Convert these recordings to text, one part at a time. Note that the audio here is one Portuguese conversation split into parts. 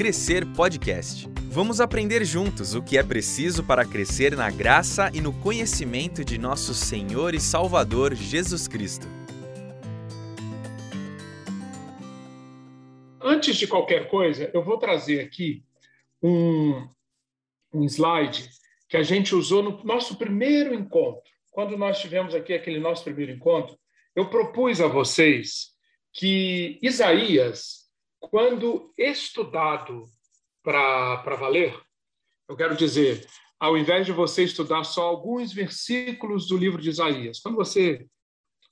Crescer Podcast. Vamos aprender juntos o que é preciso para crescer na graça e no conhecimento de nosso Senhor e Salvador Jesus Cristo. Antes de qualquer coisa, eu vou trazer aqui um, um slide que a gente usou no nosso primeiro encontro. Quando nós tivemos aqui aquele nosso primeiro encontro, eu propus a vocês que Isaías, quando estudado para valer, eu quero dizer, ao invés de você estudar só alguns versículos do livro de Isaías, quando você,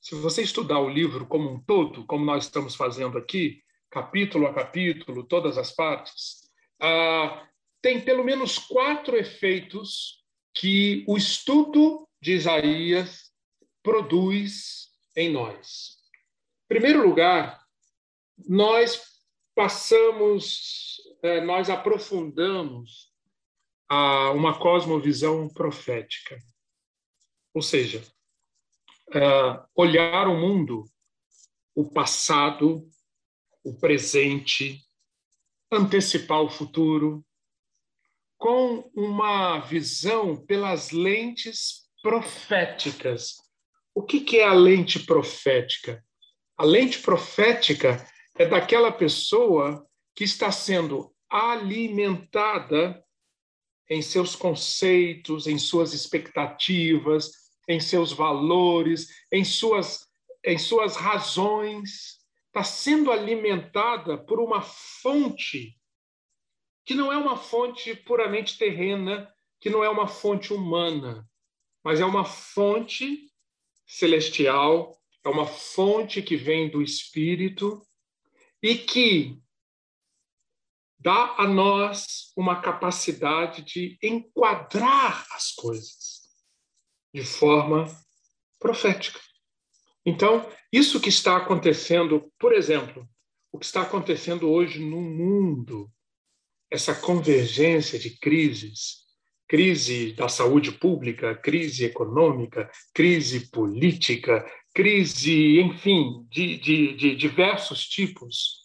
se você estudar o livro como um todo, como nós estamos fazendo aqui, capítulo a capítulo, todas as partes, ah, tem pelo menos quatro efeitos que o estudo de Isaías produz em nós. Em primeiro lugar, nós passamos, é, nós aprofundamos a uma cosmovisão profética. Ou seja, é, olhar o mundo, o passado, o presente, antecipar o futuro, com uma visão pelas lentes proféticas. O que é a lente profética? A lente profética é daquela pessoa que está sendo alimentada em seus conceitos, em suas expectativas, em seus valores, em suas, em suas razões, está sendo alimentada por uma fonte que não é uma fonte puramente terrena, que não é uma fonte humana, mas é uma fonte celestial, é uma fonte que vem do Espírito e que dá a nós uma capacidade de enquadrar as coisas de forma profética. Então, isso que está acontecendo, por exemplo, o que está acontecendo hoje no mundo, essa convergência de crises, crise da saúde pública, crise econômica, crise política, crise, enfim, de, de, de diversos tipos.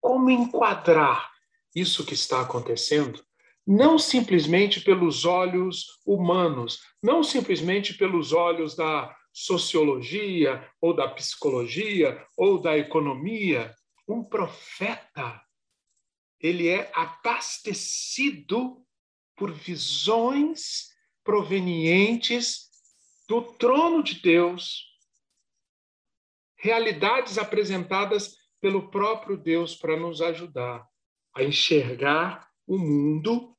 Como enquadrar isso que está acontecendo? Não simplesmente pelos olhos humanos, não simplesmente pelos olhos da sociologia, ou da psicologia, ou da economia. Um profeta, ele é abastecido por visões provenientes do trono de Deus realidades apresentadas pelo próprio Deus para nos ajudar a enxergar o mundo,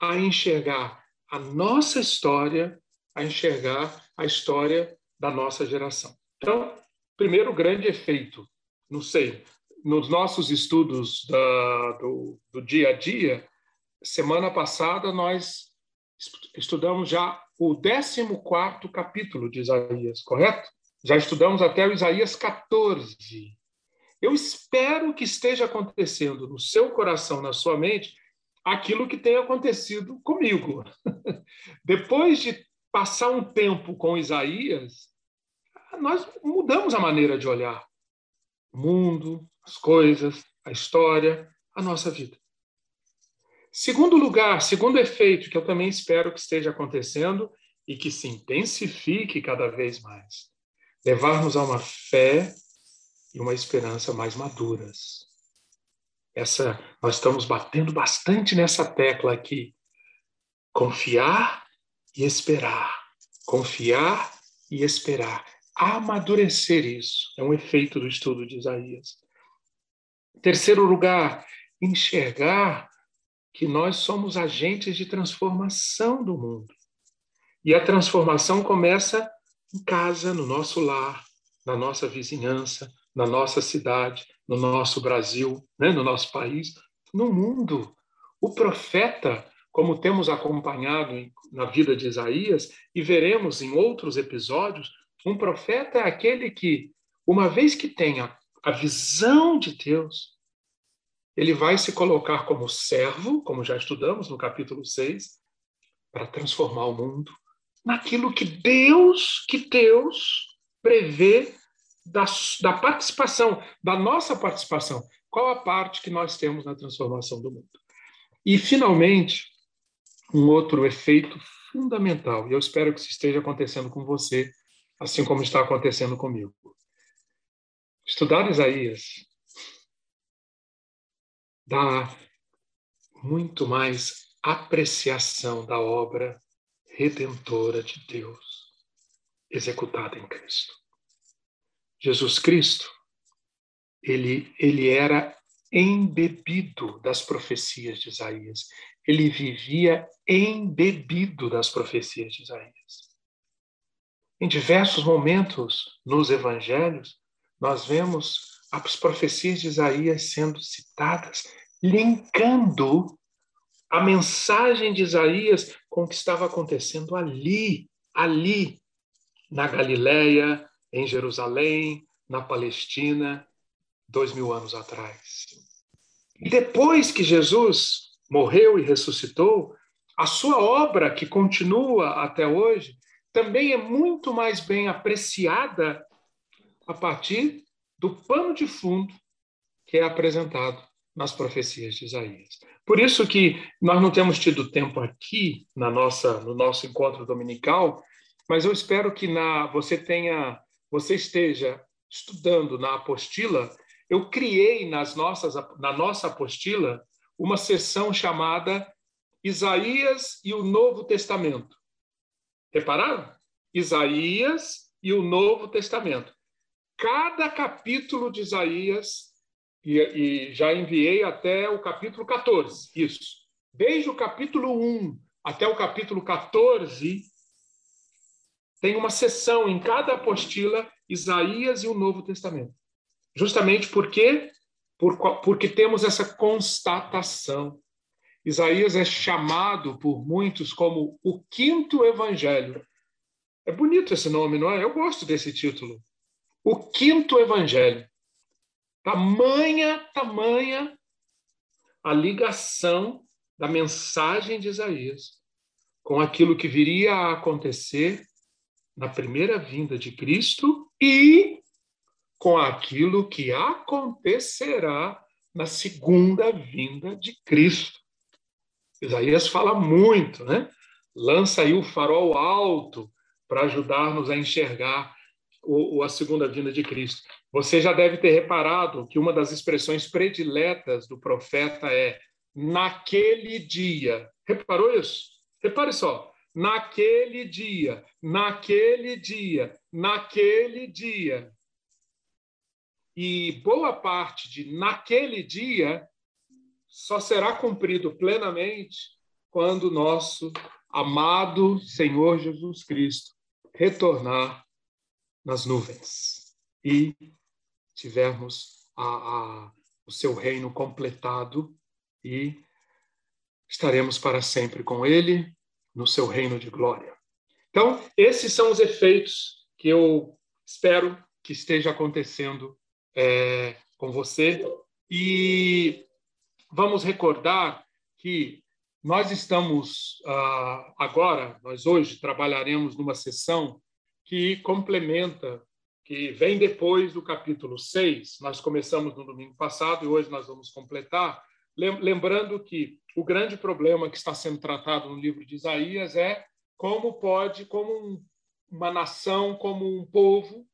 a enxergar a nossa história, a enxergar a história da nossa geração. Então, primeiro grande efeito, não sei, nos nossos estudos da, do, do dia a dia, semana passada nós estudamos já o 14 capítulo de Isaías, correto? Já estudamos até o Isaías 14. Eu espero que esteja acontecendo no seu coração, na sua mente, aquilo que tem acontecido comigo. Depois de passar um tempo com Isaías, nós mudamos a maneira de olhar o mundo, as coisas, a história, a nossa vida. Segundo lugar, segundo efeito que eu também espero que esteja acontecendo e que se intensifique cada vez mais levar-nos a uma fé e uma esperança mais maduras. Essa nós estamos batendo bastante nessa tecla aqui. Confiar e esperar. Confiar e esperar. Amadurecer isso é um efeito do estudo de Isaías. Terceiro lugar, enxergar que nós somos agentes de transformação do mundo. E a transformação começa em casa, no nosso lar, na nossa vizinhança, na nossa cidade, no nosso Brasil, né, no nosso país, no mundo. O profeta, como temos acompanhado na vida de Isaías e veremos em outros episódios, um profeta é aquele que, uma vez que tenha a visão de Deus, ele vai se colocar como servo, como já estudamos no capítulo 6, para transformar o mundo, naquilo que Deus, que Deus prevê da, da participação, da nossa participação. Qual a parte que nós temos na transformação do mundo? E, finalmente, um outro efeito fundamental, e eu espero que isso esteja acontecendo com você, assim como está acontecendo comigo. Estudar Isaías dá muito mais apreciação da obra redentora de Deus executada em Cristo. Jesus Cristo, ele, ele era embebido das profecias de Isaías. Ele vivia embebido das profecias de Isaías. Em diversos momentos nos evangelhos, nós vemos as profecias de Isaías sendo citadas, linkando a mensagem de Isaías com o que estava acontecendo ali, ali, na Galiléia, em Jerusalém, na Palestina, dois mil anos atrás. E depois que Jesus morreu e ressuscitou, a sua obra, que continua até hoje, também é muito mais bem apreciada a partir do pano de fundo que é apresentado nas profecias de Isaías. Por isso que nós não temos tido tempo aqui na nossa no nosso encontro dominical, mas eu espero que na você tenha você esteja estudando na apostila. Eu criei nas nossas na nossa apostila uma sessão chamada Isaías e o Novo Testamento. Repararam? Isaías e o Novo Testamento. Cada capítulo de Isaías e, e já enviei até o capítulo 14. Isso. Desde o capítulo 1 até o capítulo 14, tem uma sessão em cada apostila, Isaías e o Novo Testamento. Justamente porque, por, porque temos essa constatação. Isaías é chamado por muitos como o quinto evangelho. É bonito esse nome, não é? Eu gosto desse título. O quinto evangelho. Tamanha, tamanha a ligação da mensagem de Isaías com aquilo que viria a acontecer na primeira vinda de Cristo e com aquilo que acontecerá na segunda vinda de Cristo. Isaías fala muito, né? Lança aí o farol alto para ajudar-nos a enxergar o, a segunda vinda de Cristo. Você já deve ter reparado que uma das expressões prediletas do profeta é naquele dia. Reparou isso? Repare só. Naquele dia, naquele dia, naquele dia. E boa parte de naquele dia só será cumprido plenamente quando nosso amado Senhor Jesus Cristo retornar nas nuvens e tivermos a, a, o seu reino completado e estaremos para sempre com ele no seu reino de glória. Então, esses são os efeitos que eu espero que esteja acontecendo é, com você. E vamos recordar que nós estamos uh, agora, nós hoje trabalharemos numa sessão que complementa que vem depois do capítulo 6. Nós começamos no domingo passado e hoje nós vamos completar, lembrando que o grande problema que está sendo tratado no livro de Isaías é como pode, como uma nação, como um povo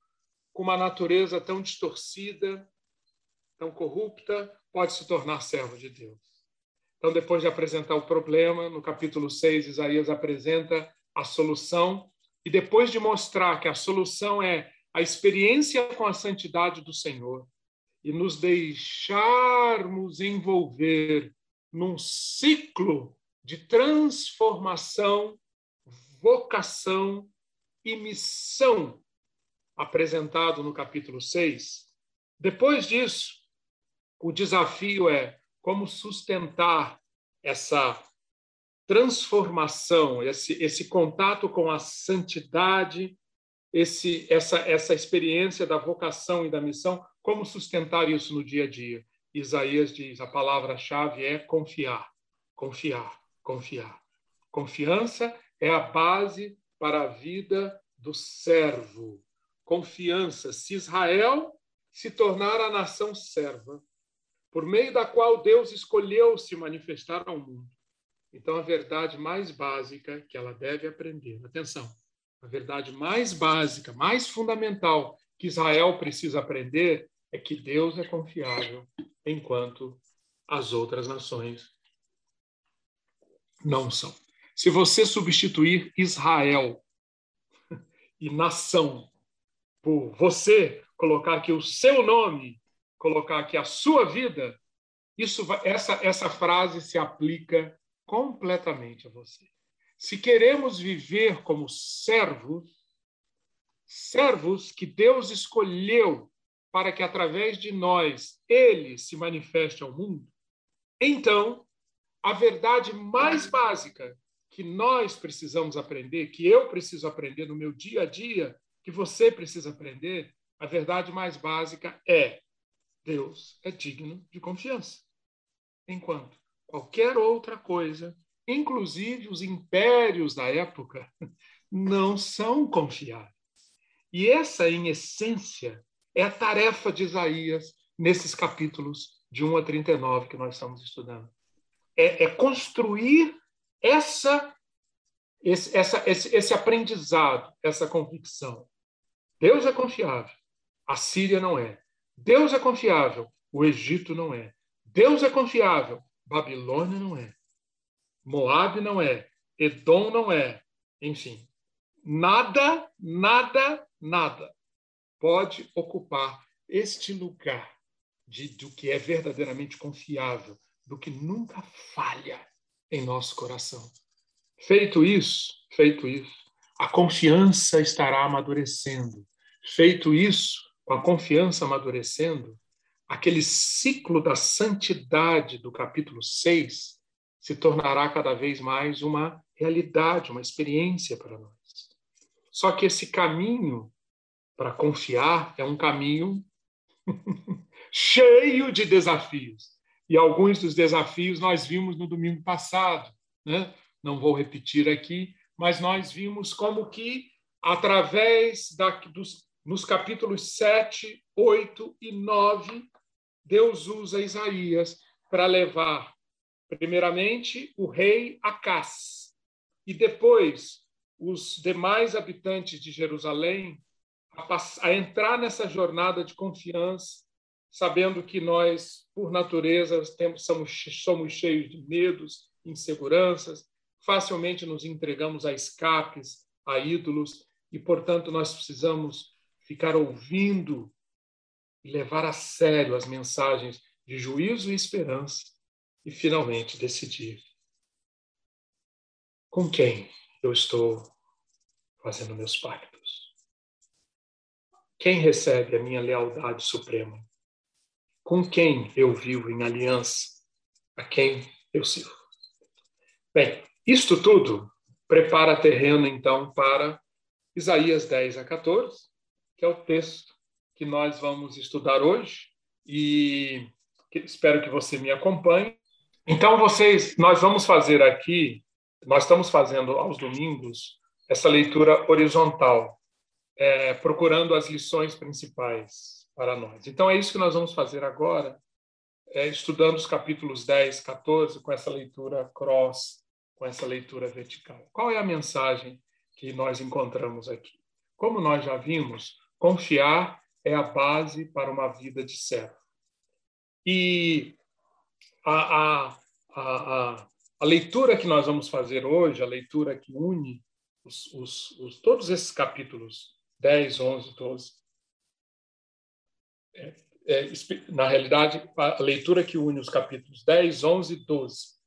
com uma natureza tão distorcida, tão corrupta, pode se tornar servo de Deus. Então, depois de apresentar o problema, no capítulo 6, Isaías apresenta a solução, e depois de mostrar que a solução é a experiência com a santidade do Senhor e nos deixarmos envolver num ciclo de transformação, vocação e missão apresentado no capítulo 6. Depois disso, o desafio é como sustentar essa transformação, esse, esse contato com a santidade esse, essa, essa experiência da vocação e da missão, como sustentar isso no dia a dia? Isaías diz: a palavra-chave é confiar, confiar, confiar. Confiança é a base para a vida do servo. Confiança. Se Israel se tornar a nação serva, por meio da qual Deus escolheu se manifestar ao mundo. Então, a verdade mais básica que ela deve aprender, atenção, a verdade mais básica, mais fundamental que Israel precisa aprender é que Deus é confiável, enquanto as outras nações não são. Se você substituir Israel e nação por você colocar aqui o seu nome, colocar aqui a sua vida, isso essa essa frase se aplica completamente a você. Se queremos viver como servos, servos que Deus escolheu para que através de nós ele se manifeste ao mundo, então a verdade mais básica que nós precisamos aprender, que eu preciso aprender no meu dia a dia, que você precisa aprender, a verdade mais básica é: Deus é digno de confiança. Enquanto qualquer outra coisa, inclusive os impérios da época, não são confiáveis. E essa, em essência, é a tarefa de Isaías nesses capítulos de 1 a 39 que nós estamos estudando. É, é construir essa, esse, essa, esse, esse aprendizado, essa convicção. Deus é confiável, a Síria não é. Deus é confiável, o Egito não é. Deus é confiável, Babilônia não é. Moab não é. Edom não é. Enfim, nada, nada, nada pode ocupar este lugar de, do que é verdadeiramente confiável, do que nunca falha em nosso coração. Feito isso, feito isso, a confiança estará amadurecendo. Feito isso, com a confiança amadurecendo, aquele ciclo da santidade do capítulo 6 se tornará cada vez mais uma realidade, uma experiência para nós. Só que esse caminho para confiar é um caminho cheio de desafios. E alguns dos desafios nós vimos no domingo passado, né? Não vou repetir aqui, mas nós vimos como que através da, dos nos capítulos 7, 8 e 9, Deus usa Isaías para levar primeiramente o rei Acás e depois os demais habitantes de Jerusalém a, a entrar nessa jornada de confiança, sabendo que nós, por natureza, temos, somos, somos cheios de medos, inseguranças, facilmente nos entregamos a escapes, a ídolos, e, portanto, nós precisamos ficar ouvindo e levar a sério as mensagens de juízo e esperança e, finalmente, decidir com quem eu estou fazendo meus pactos. Quem recebe a minha lealdade suprema? Com quem eu vivo em aliança? A quem eu sirvo? Bem, isto tudo prepara terreno, então, para Isaías 10 a 14, que é o texto que nós vamos estudar hoje e espero que você me acompanhe. Então, vocês, nós vamos fazer aqui, nós estamos fazendo aos domingos essa leitura horizontal é, procurando as lições principais para nós. Então, é isso que nós vamos fazer agora, é, estudando os capítulos 10, 14, com essa leitura cross, com essa leitura vertical. Qual é a mensagem que nós encontramos aqui? Como nós já vimos, confiar é a base para uma vida de servo. E a, a, a, a, leitura que nós vamos fazer hoje, a leitura que une os, os, os, todos esses capítulos 10, 11, 12. É, é, na realidade, a leitura que une os capítulos 10, 11 e 12.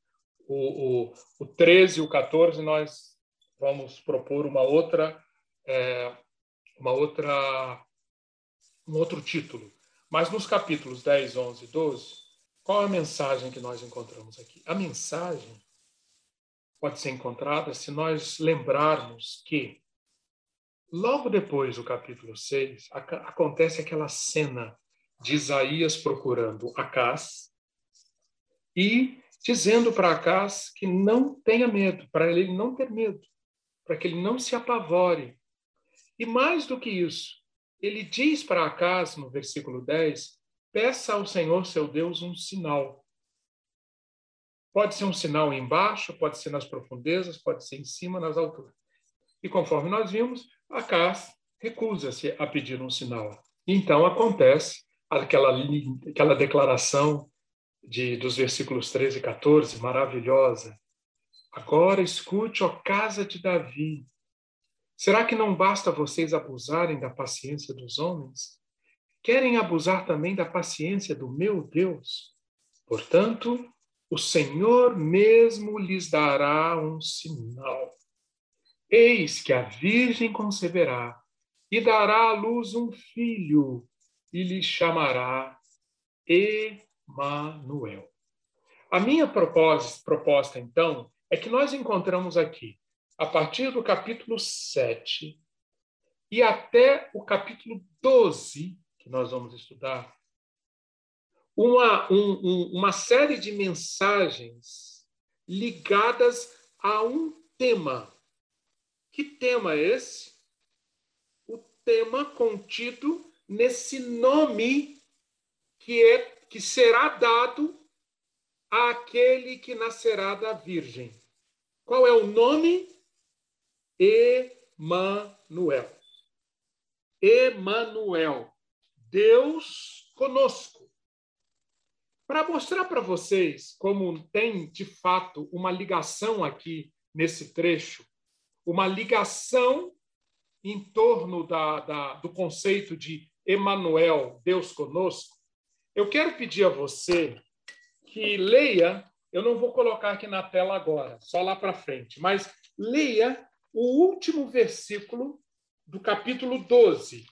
O, o, o 13 e o 14, nós vamos propor uma outra, é, uma outra, um outro título. Mas nos capítulos 10, 11 e 12, qual é a mensagem que nós encontramos aqui? A mensagem pode ser encontrada se nós lembrarmos que Logo depois do capítulo 6, acontece aquela cena de Isaías procurando Acás e dizendo para Acás que não tenha medo, para ele não ter medo, para que ele não se apavore. E mais do que isso, ele diz para Acás, no versículo 10, peça ao Senhor seu Deus um sinal. Pode ser um sinal embaixo, pode ser nas profundezas, pode ser em cima, nas alturas. E conforme nós vimos, Acás recusa-se a pedir um sinal. Então acontece aquela, aquela declaração de, dos versículos 13 e 14, maravilhosa. Agora escute, ó casa de Davi. Será que não basta vocês abusarem da paciência dos homens? Querem abusar também da paciência do meu Deus? Portanto, o Senhor mesmo lhes dará um sinal. Eis que a Virgem conceberá e dará à luz um filho e lhe chamará Emanuel. A minha proposta, então, é que nós encontramos aqui, a partir do capítulo 7 e até o capítulo 12, que nós vamos estudar, uma, um, um, uma série de mensagens ligadas a um tema. Que tema é esse? O tema contido nesse nome que é que será dado àquele que nascerá da virgem. Qual é o nome? Emanuel. Emanuel. Deus conosco. Para mostrar para vocês como tem de fato uma ligação aqui nesse trecho, uma ligação em torno da, da, do conceito de Emanuel, Deus conosco, eu quero pedir a você que leia, eu não vou colocar aqui na tela agora, só lá para frente, mas leia o último versículo do capítulo 12.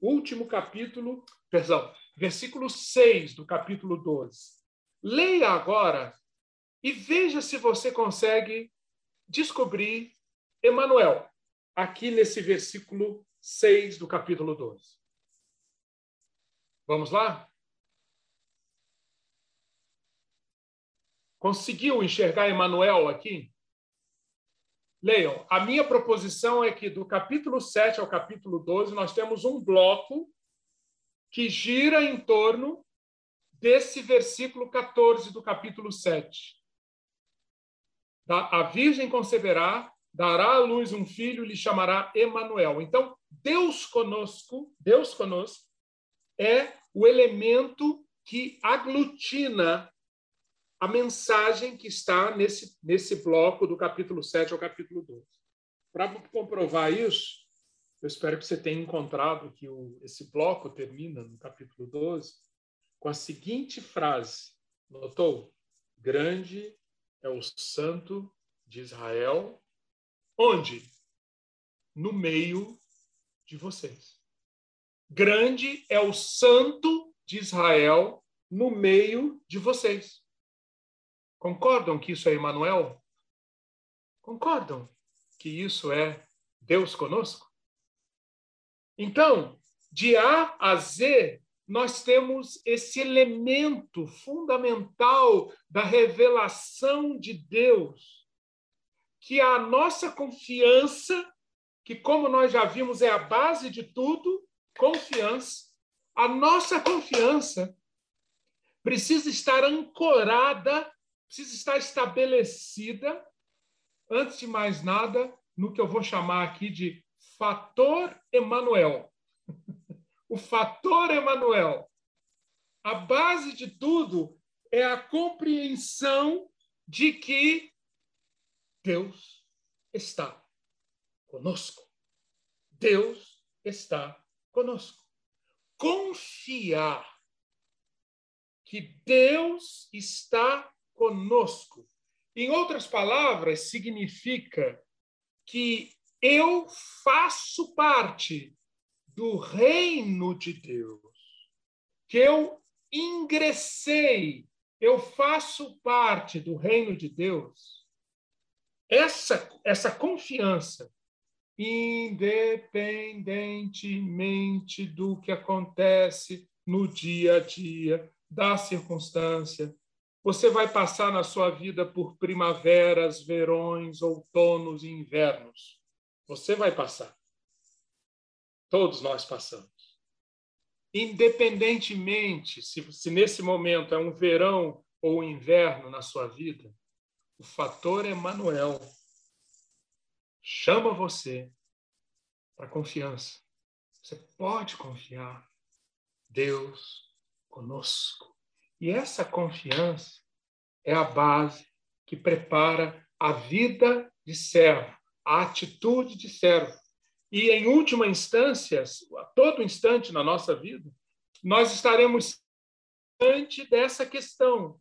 Último capítulo, perdão, versículo 6 do capítulo 12. Leia agora e veja se você consegue descobrir Emanuel aqui nesse versículo 6 do capítulo 12. Vamos lá? Conseguiu enxergar Emanuel aqui? Leiam, a minha proposição é que do capítulo 7 ao capítulo 12 nós temos um bloco que gira em torno desse versículo 14 do capítulo 7. A Virgem conceberá, dará à luz um filho e lhe chamará Emanuel. Então, Deus conosco, Deus conosco é o elemento que aglutina a mensagem que está nesse, nesse bloco do capítulo 7 ao capítulo 12. Para comprovar isso, eu espero que você tenha encontrado que o, esse bloco termina no capítulo 12 com a seguinte frase: Notou? Grande é o santo de Israel, onde? No meio de vocês. Grande é o santo de Israel no meio de vocês. Concordam que isso é Emmanuel? Concordam que isso é Deus conosco? Então, de A a Z, nós temos esse elemento fundamental da revelação de Deus, que a nossa confiança, que como nós já vimos é a base de tudo, confiança. A nossa confiança precisa estar ancorada precisa estar estabelecida, antes de mais nada, no que eu vou chamar aqui de fator Emanuel. o fator Emanuel. A base de tudo é a compreensão de que Deus está conosco. Deus está conosco. Confiar que Deus está conosco. Em outras palavras, significa que eu faço parte do reino de Deus, que eu ingressei, eu faço parte do reino de Deus. Essa essa confiança, independentemente do que acontece no dia a dia, da circunstância, você vai passar na sua vida por primaveras, verões, outonos e invernos. Você vai passar. Todos nós passamos. independentemente se, se nesse momento é um verão ou um inverno na sua vida, o fator Emanuel chama você para confiança. Você pode confiar. Deus conosco. E essa confiança é a base que prepara a vida de servo, a atitude de servo. E, em última instância, a todo instante na nossa vida, nós estaremos diante dessa questão.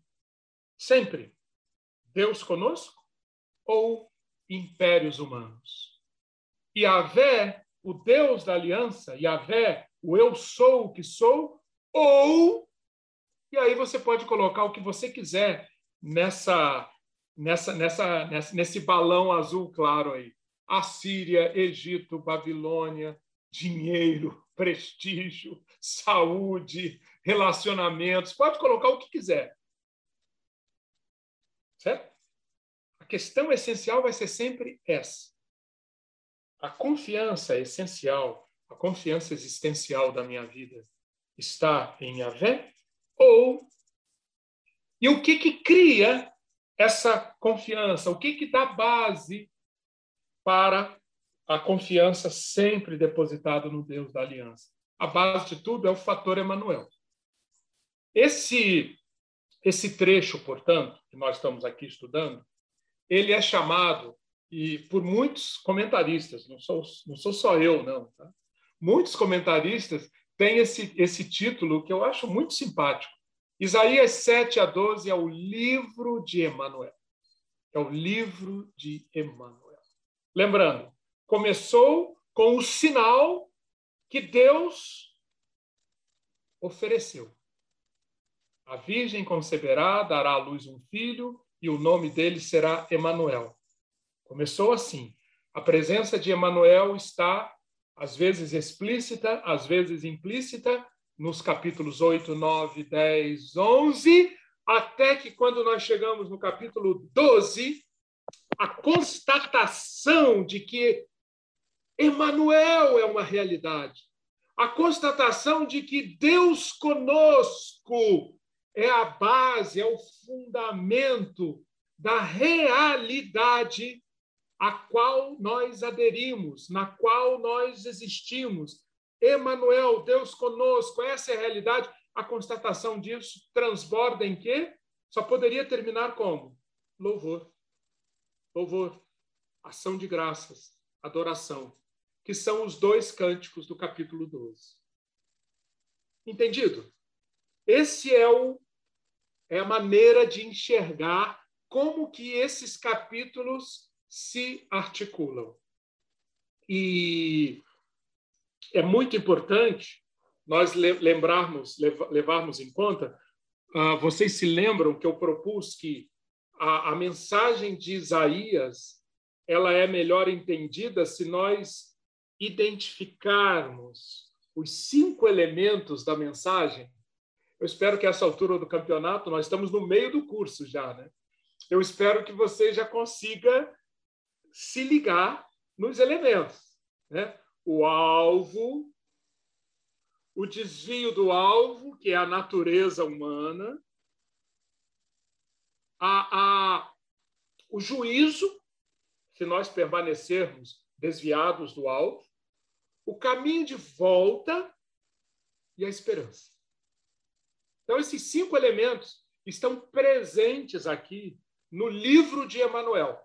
Sempre. Deus conosco ou impérios humanos? Yahvé, o Deus da aliança, Yahvé, o eu sou o que sou, ou. E aí você pode colocar o que você quiser nessa, nessa, nessa, nessa nesse balão azul claro aí. Assíria, Egito, Babilônia, dinheiro, prestígio, saúde, relacionamentos, pode colocar o que quiser. Certo? A questão essencial vai ser sempre essa. A confiança essencial, a confiança existencial da minha vida está em Yahvé ou e o que que cria essa confiança? O que que dá base para a confiança sempre depositada no Deus da aliança? A base de tudo é o fator Emanuel. Esse esse trecho, portanto, que nós estamos aqui estudando, ele é chamado e por muitos comentaristas, não sou não sou só eu não, tá? Muitos comentaristas têm esse esse título que eu acho muito simpático. Isaías 7 a 12 é o livro de Emanuel. É o livro de Emanuel. Lembrando, começou com o sinal que Deus ofereceu. A virgem conceberá, dará à luz um filho e o nome dele será Emanuel. Começou assim. A presença de Emanuel está às vezes explícita, às vezes implícita, nos capítulos 8, 9, 10, 11, até que quando nós chegamos no capítulo 12, a constatação de que Emanuel é uma realidade. A constatação de que Deus conosco é a base, é o fundamento da realidade a qual nós aderimos, na qual nós existimos. Emanuel, Deus conosco, essa é a realidade. A constatação disso transborda em quê? Só poderia terminar como? Louvor louvor, ação de graças, adoração, que são os dois cânticos do capítulo 12. Entendido? Esse é o é a maneira de enxergar como que esses capítulos se articulam. E é muito importante nós lembrarmos, levarmos em conta. Uh, vocês se lembram que eu propus que a, a mensagem de Isaías ela é melhor entendida se nós identificarmos os cinco elementos da mensagem. Eu espero que essa altura do campeonato, nós estamos no meio do curso já, né? Eu espero que você já consiga se ligar nos elementos, né? O alvo, o desvio do alvo, que é a natureza humana, a, a, o juízo, se nós permanecermos desviados do alvo, o caminho de volta e a esperança. Então, esses cinco elementos estão presentes aqui no livro de Emanuel.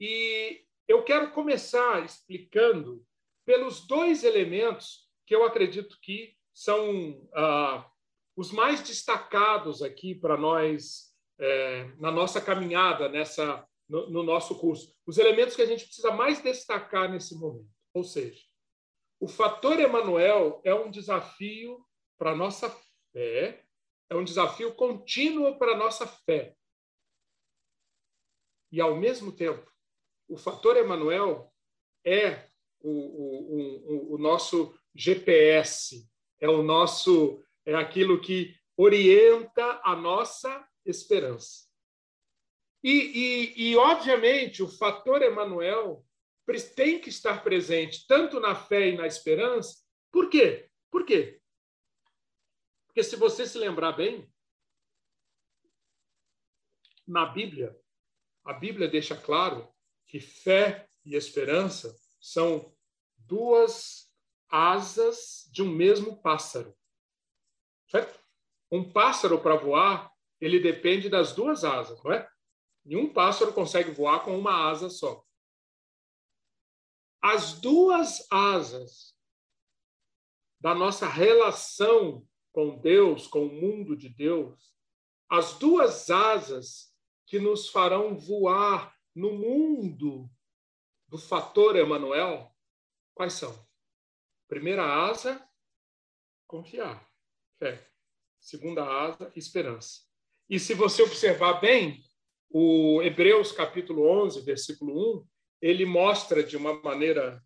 E eu quero começar explicando pelos dois elementos que eu acredito que são ah, os mais destacados aqui para nós é, na nossa caminhada, nessa, no, no nosso curso. Os elementos que a gente precisa mais destacar nesse momento. Ou seja, o fator Emanuel é um desafio para nossa fé, é um desafio contínuo para nossa fé. E, ao mesmo tempo, o fator Emanuel é o, o, o, o, nosso GPS, é o nosso é aquilo que orienta a nossa esperança. E, e, e, obviamente, o fator Emanuel tem que estar presente tanto na fé e na esperança. Por quê? Por quê? Porque se você se lembrar bem, na Bíblia, a Bíblia deixa claro que fé e esperança são duas asas de um mesmo pássaro. Certo? Um pássaro para voar, ele depende das duas asas, não é? Nenhum pássaro consegue voar com uma asa só. As duas asas da nossa relação com Deus, com o mundo de Deus, as duas asas que nos farão voar no mundo do fator Emanuel, quais são? Primeira asa, confiar, fé. Segunda asa, esperança. E se você observar bem, o Hebreus capítulo 11, versículo 1, ele mostra de uma maneira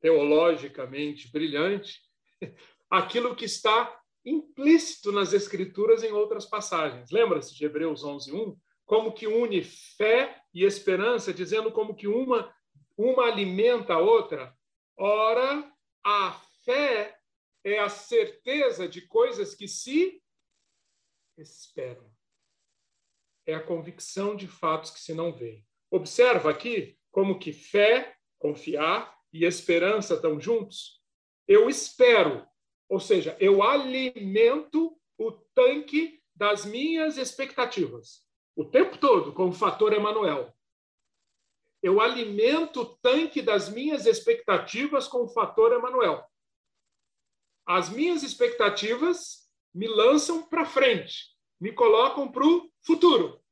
teologicamente brilhante aquilo que está implícito nas Escrituras em outras passagens. Lembra-se de Hebreus 11, 1? Como que une fé e esperança, dizendo como que uma, uma alimenta a outra. Ora, a fé é a certeza de coisas que se esperam. É a convicção de fatos que se não veem. Observa aqui como que fé, confiar e esperança estão juntos. Eu espero ou seja, eu alimento o tanque das minhas expectativas o tempo todo com o fator Emanuel. Eu alimento o tanque das minhas expectativas com o fator Emanuel. As minhas expectativas me lançam para frente, me colocam para o futuro.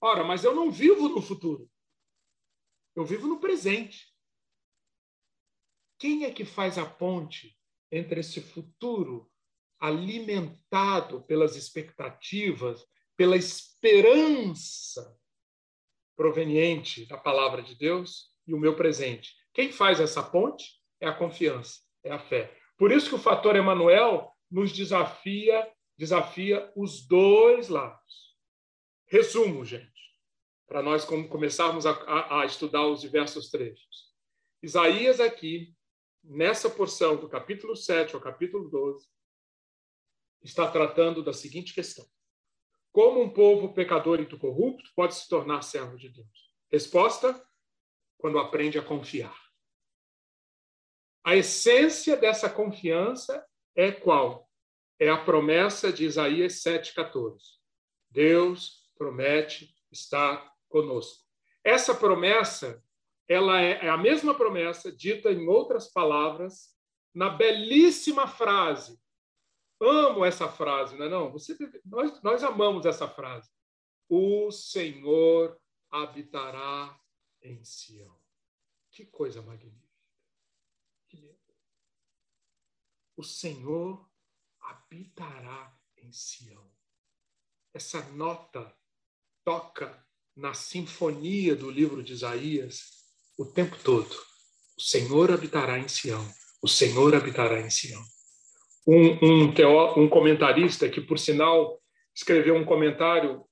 Ora, mas eu não vivo no futuro. Eu vivo no presente. Quem é que faz a ponte entre esse futuro alimentado pelas expectativas, pela esperança proveniente da palavra de Deus e o meu presente. Quem faz essa ponte é a confiança, é a fé. Por isso que o fator Emanuel nos desafia, desafia os dois lados. Resumo, gente, para nós começarmos a, a, a estudar os diversos trechos. Isaías aqui nessa porção do capítulo 7 ao capítulo 12, está tratando da seguinte questão: Como um povo pecador e corrupto pode se tornar servo de Deus? Resposta: quando aprende a confiar. A essência dessa confiança é qual? É a promessa de Isaías 7,14. Deus promete estar conosco. Essa promessa ela é, é a mesma promessa dita em outras palavras na belíssima frase. Amo essa frase, não é não? Você nós, nós amamos essa frase. O Senhor habitará em Sião. Que coisa magnífica. Que lindo. O Senhor habitará em Sião. Essa nota toca na sinfonia do livro de Isaías o tempo todo. O Senhor habitará em Sião. O Senhor habitará em Sião. Um, um, teó, um comentarista que, por sinal, escreveu um comentário,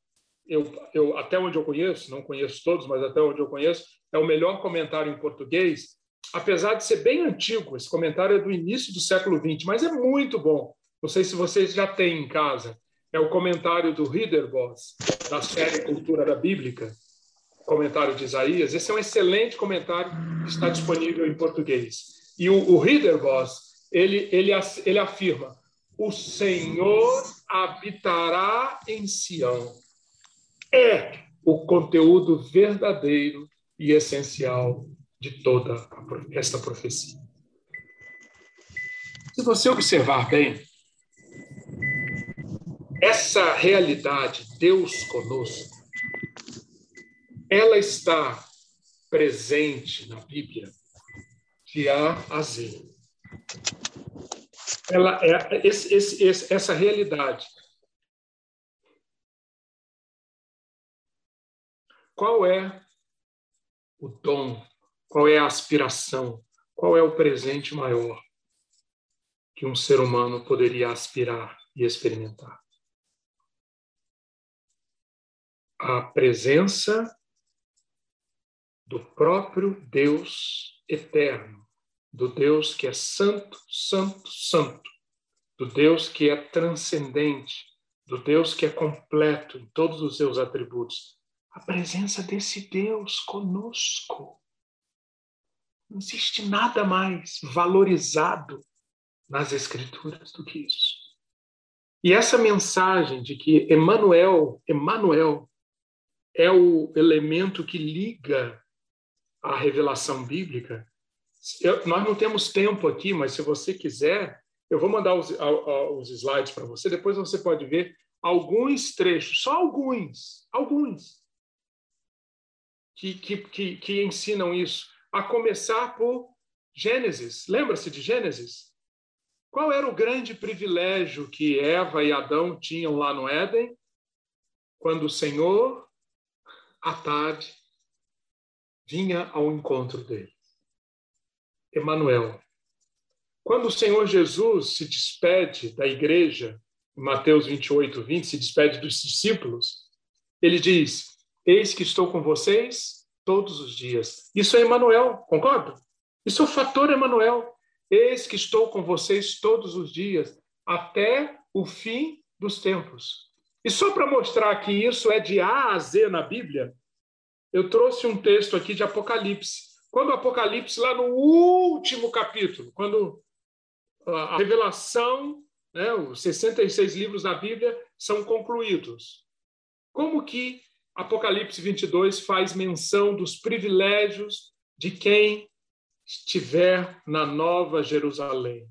eu, eu, até onde eu conheço, não conheço todos, mas até onde eu conheço, é o melhor comentário em português, apesar de ser bem antigo. Esse comentário é do início do século XX, mas é muito bom. Não sei se vocês já têm em casa. É o comentário do Riederbos, da série Cultura da Bíblica comentário de Isaías. Esse é um excelente comentário está disponível em português. E o, o Riederbos, ele, ele, ele afirma: o Senhor habitará em Sião. É o conteúdo verdadeiro e essencial de toda esta profecia. Se você observar bem, essa realidade, Deus conosco, ela está presente na Bíblia de A a Z. Ela é esse, esse, essa realidade. Qual é o dom? Qual é a aspiração? Qual é o presente maior que um ser humano poderia aspirar e experimentar? A presença do próprio Deus eterno, do Deus que é santo, santo, santo, do Deus que é transcendente, do Deus que é completo em todos os seus atributos. A presença desse Deus conosco. Não existe nada mais valorizado nas Escrituras do que isso. E essa mensagem de que Emmanuel, Emmanuel é o elemento que liga a revelação bíblica. Eu, nós não temos tempo aqui, mas se você quiser, eu vou mandar os, os slides para você, depois você pode ver alguns trechos, só alguns, alguns, que, que, que, que ensinam isso. A começar por Gênesis. Lembra-se de Gênesis? Qual era o grande privilégio que Eva e Adão tinham lá no Éden? Quando o Senhor, à tarde, vinha ao encontro deles. Emanuel. Quando o Senhor Jesus se despede da igreja, Mateus 28, 20, se despede dos discípulos, ele diz: Eis que estou com vocês todos os dias. Isso é Emanuel, concorda? Isso é o fator Emanuel. Eis que estou com vocês todos os dias, até o fim dos tempos. E só para mostrar que isso é de A a Z na Bíblia, eu trouxe um texto aqui de Apocalipse. Quando o Apocalipse, lá no último capítulo, quando a revelação, né, os 66 livros da Bíblia são concluídos. Como que Apocalipse 22 faz menção dos privilégios de quem estiver na Nova Jerusalém?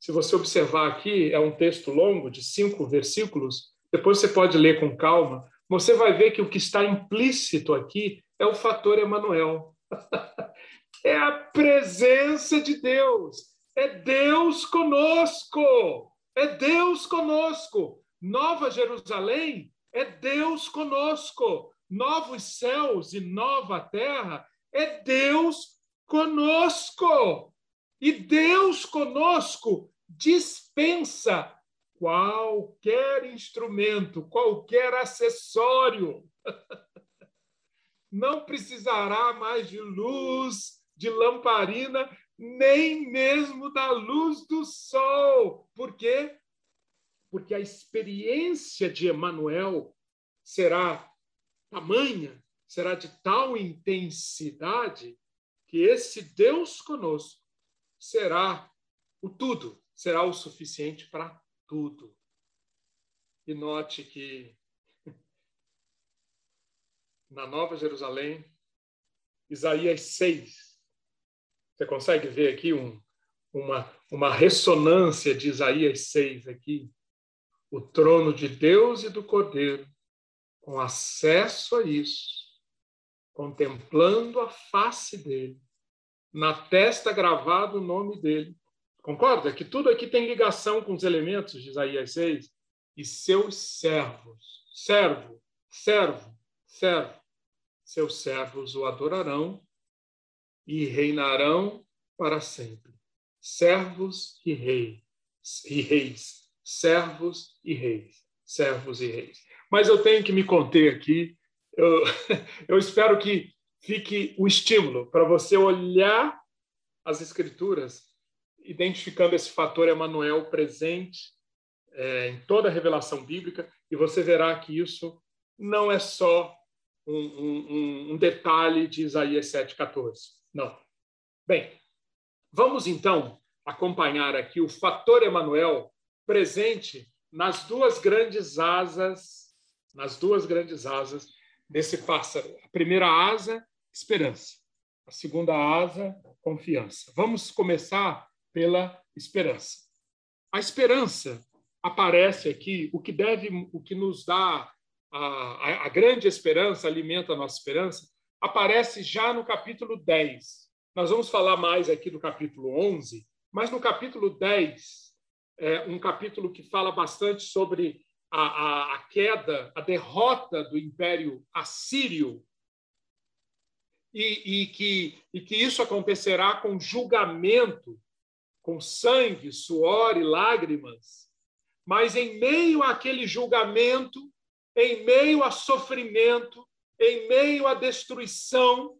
Se você observar aqui, é um texto longo, de cinco versículos, depois você pode ler com calma, você vai ver que o que está implícito aqui é o fator Emanuel. é a presença de Deus é Deus conosco. É Deus conosco. Nova Jerusalém é Deus conosco. Novos céus e nova terra é Deus conosco. E Deus conosco dispensa qualquer instrumento, qualquer acessório. Não precisará mais de luz, de lamparina nem mesmo da luz do sol. Por quê? Porque a experiência de Emanuel será tamanha, será de tal intensidade que esse Deus conosco será o tudo, será o suficiente para tudo. E note que na Nova Jerusalém, Isaías 6, você consegue ver aqui um, uma, uma ressonância de Isaías 6 aqui? O trono de Deus e do Cordeiro, com acesso a isso, contemplando a face dele, na testa gravado o nome dele. Concorda que tudo aqui tem ligação com os elementos de Isaías 6? E seus servos, servo, servo, servo, seus servos o adorarão e reinarão para sempre. Servos e reis, e reis, servos e reis, servos e reis. Mas eu tenho que me conter aqui. Eu, eu espero que fique o estímulo para você olhar as escrituras, identificando esse fator Emanuel presente é, em toda a revelação bíblica, e você verá que isso não é só um, um, um detalhe de Isaías 7,14. Não. Bem, vamos então acompanhar aqui o fator Emanuel presente nas duas grandes asas, nas duas grandes asas desse pássaro. A primeira asa, esperança. A segunda asa, confiança. Vamos começar pela esperança. A esperança aparece aqui, o que deve, o que nos dá a, a grande esperança, alimenta a nossa esperança, aparece já no capítulo 10. Nós vamos falar mais aqui do capítulo 11, mas no capítulo 10, é um capítulo que fala bastante sobre a, a, a queda, a derrota do Império Assírio, e, e, que, e que isso acontecerá com julgamento, com sangue, suor e lágrimas. Mas em meio àquele julgamento, em meio a sofrimento, em meio à destruição,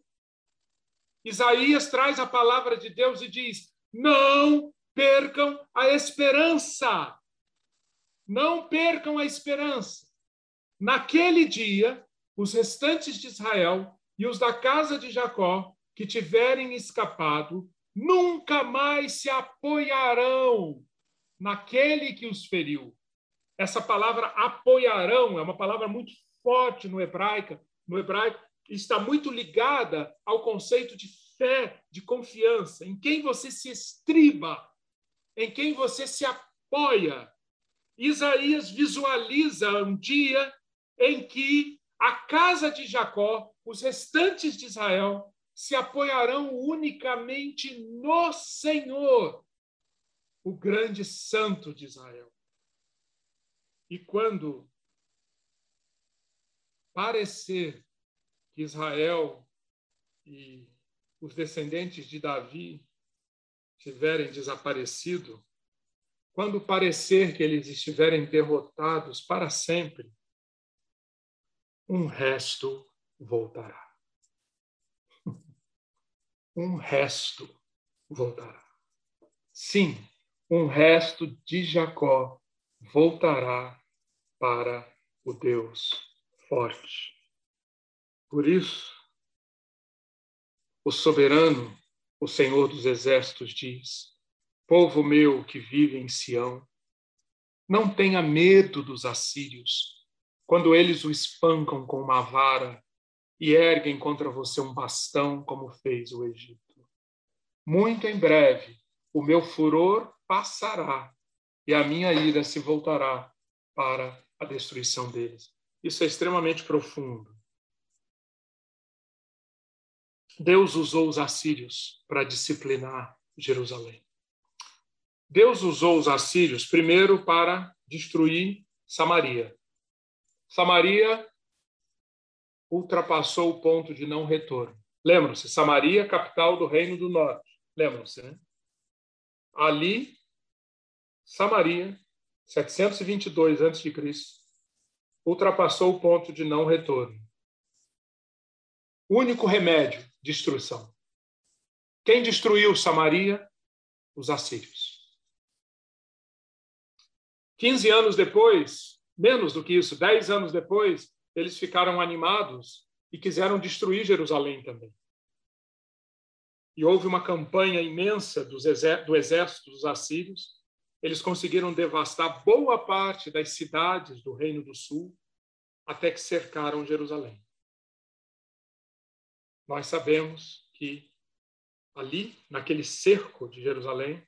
Isaías traz a palavra de Deus e diz: Não percam a esperança. Não percam a esperança. Naquele dia, os restantes de Israel e os da casa de Jacó que tiverem escapado nunca mais se apoiarão naquele que os feriu. Essa palavra apoiarão é uma palavra muito forte no hebraico, no hebraico está muito ligada ao conceito de fé, de confiança, em quem você se estriba, em quem você se apoia. Isaías visualiza um dia em que a casa de Jacó, os restantes de Israel, se apoiarão unicamente no Senhor, o grande santo de Israel. E quando parecer que Israel e os descendentes de Davi tiverem desaparecido, quando parecer que eles estiverem derrotados para sempre, um resto voltará. Um resto voltará. Sim, um resto de Jacó voltará para o Deus forte. Por isso, o soberano, o Senhor dos exércitos diz: Povo meu que vive em Sião, não tenha medo dos assírios, quando eles o espancam com uma vara e erguem contra você um bastão, como fez o Egito. Muito em breve, o meu furor passará e a minha ira se voltará para a destruição deles. Isso é extremamente profundo. Deus usou os assírios para disciplinar Jerusalém. Deus usou os assírios primeiro para destruir Samaria. Samaria ultrapassou o ponto de não retorno. Lembram-se, Samaria, capital do Reino do Norte. Lembram-se, né? Ali, Samaria, 722 a.C., ultrapassou o ponto de não retorno. Único remédio, destruição. Quem destruiu Samaria? Os assírios. 15 anos depois, menos do que isso, 10 anos depois, eles ficaram animados e quiseram destruir Jerusalém também. E houve uma campanha imensa do exército dos assírios. Eles conseguiram devastar boa parte das cidades do Reino do Sul até que cercaram Jerusalém. Nós sabemos que ali, naquele cerco de Jerusalém,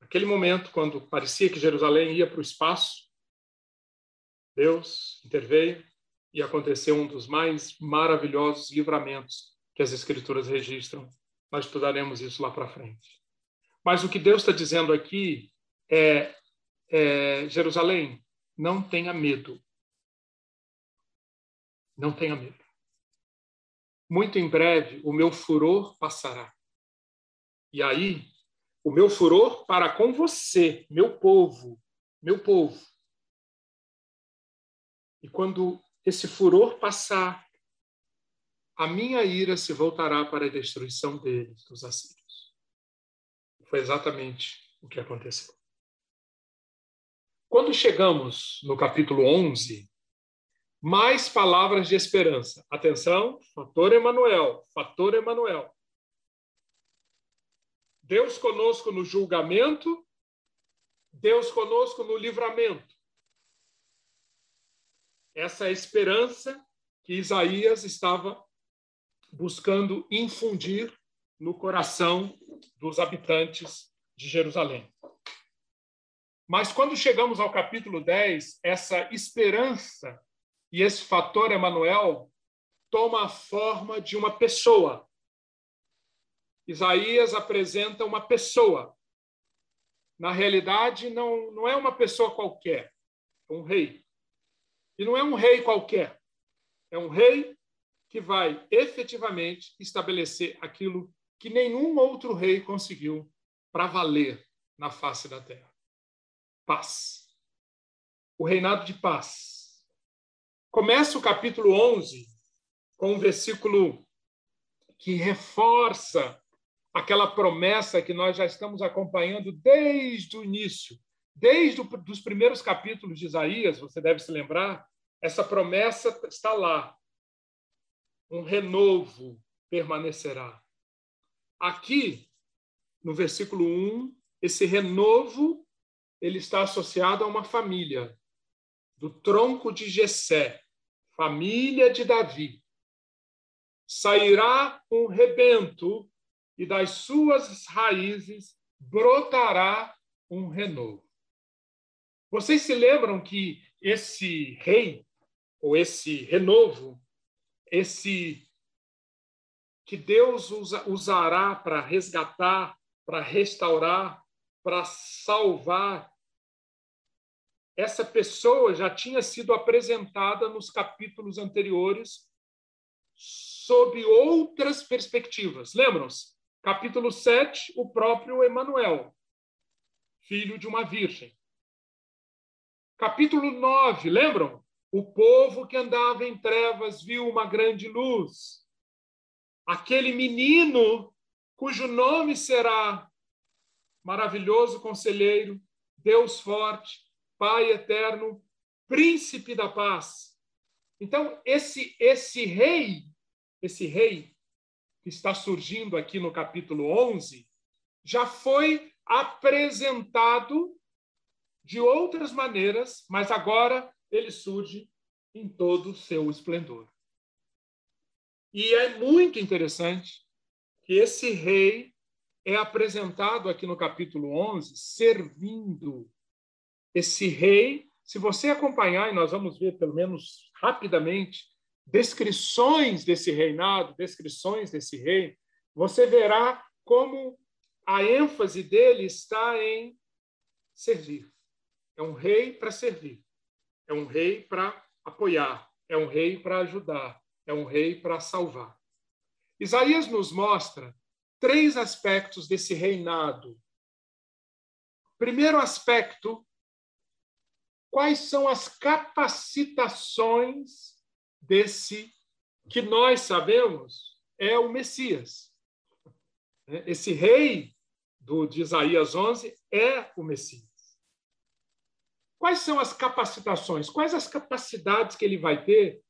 naquele momento, quando parecia que Jerusalém ia para o espaço, Deus interveio e aconteceu um dos mais maravilhosos livramentos que as Escrituras registram. Nós estudaremos isso lá para frente. Mas o que Deus está dizendo aqui é, é: Jerusalém, não tenha medo. Não tenha medo. Muito em breve o meu furor passará. E aí, o meu furor para com você, meu povo, meu povo. E quando esse furor passar, a minha ira se voltará para a destruição deles, dos assírios. Foi exatamente o que aconteceu. Quando chegamos no capítulo 11, mais palavras de esperança. Atenção, fator Emanuel, fator Emanuel. Deus conosco no julgamento, Deus conosco no livramento essa esperança que Isaías estava buscando infundir no coração dos habitantes de Jerusalém. Mas quando chegamos ao capítulo 10, essa esperança e esse fator Emanuel toma a forma de uma pessoa. Isaías apresenta uma pessoa. Na realidade, não, não é uma pessoa qualquer, é um rei. E não é um rei qualquer. É um rei que vai efetivamente estabelecer aquilo que nenhum outro rei conseguiu para valer na face da terra: paz. O reinado de paz. Começa o capítulo 11 com um versículo que reforça aquela promessa que nós já estamos acompanhando desde o início, desde os primeiros capítulos de Isaías, você deve se lembrar, essa promessa está lá. Um renovo permanecerá. Aqui, no versículo 1, esse renovo ele está associado a uma família do tronco de Jessé, família de Davi. Sairá um rebento e das suas raízes brotará um renovo. Vocês se lembram que esse rei, ou esse renovo, esse que Deus usa, usará para resgatar, para restaurar, para salvar, essa pessoa já tinha sido apresentada nos capítulos anteriores sob outras perspectivas. Lembram-se? Capítulo 7, o próprio Emanuel, filho de uma virgem. Capítulo 9, lembram? O povo que andava em trevas viu uma grande luz. Aquele menino cujo nome será Maravilhoso Conselheiro, Deus Forte, Pai Eterno, Príncipe da Paz. Então, esse, esse rei, esse rei que está surgindo aqui no capítulo 11, já foi apresentado de outras maneiras, mas agora ele surge em todo o seu esplendor. E é muito interessante que esse rei é apresentado aqui no capítulo 11 servindo. Esse rei, se você acompanhar, e nós vamos ver pelo menos rapidamente, descrições desse reinado, descrições desse rei, você verá como a ênfase dele está em servir. É um rei para servir. É um rei para apoiar. É um rei para ajudar. É um rei para salvar. Isaías nos mostra três aspectos desse reinado. Primeiro aspecto, quais são as capacitações desse que nós sabemos é o Messias. Esse rei do, de Isaías 11 é o Messias. Quais são as capacitações? Quais as capacidades que ele vai ter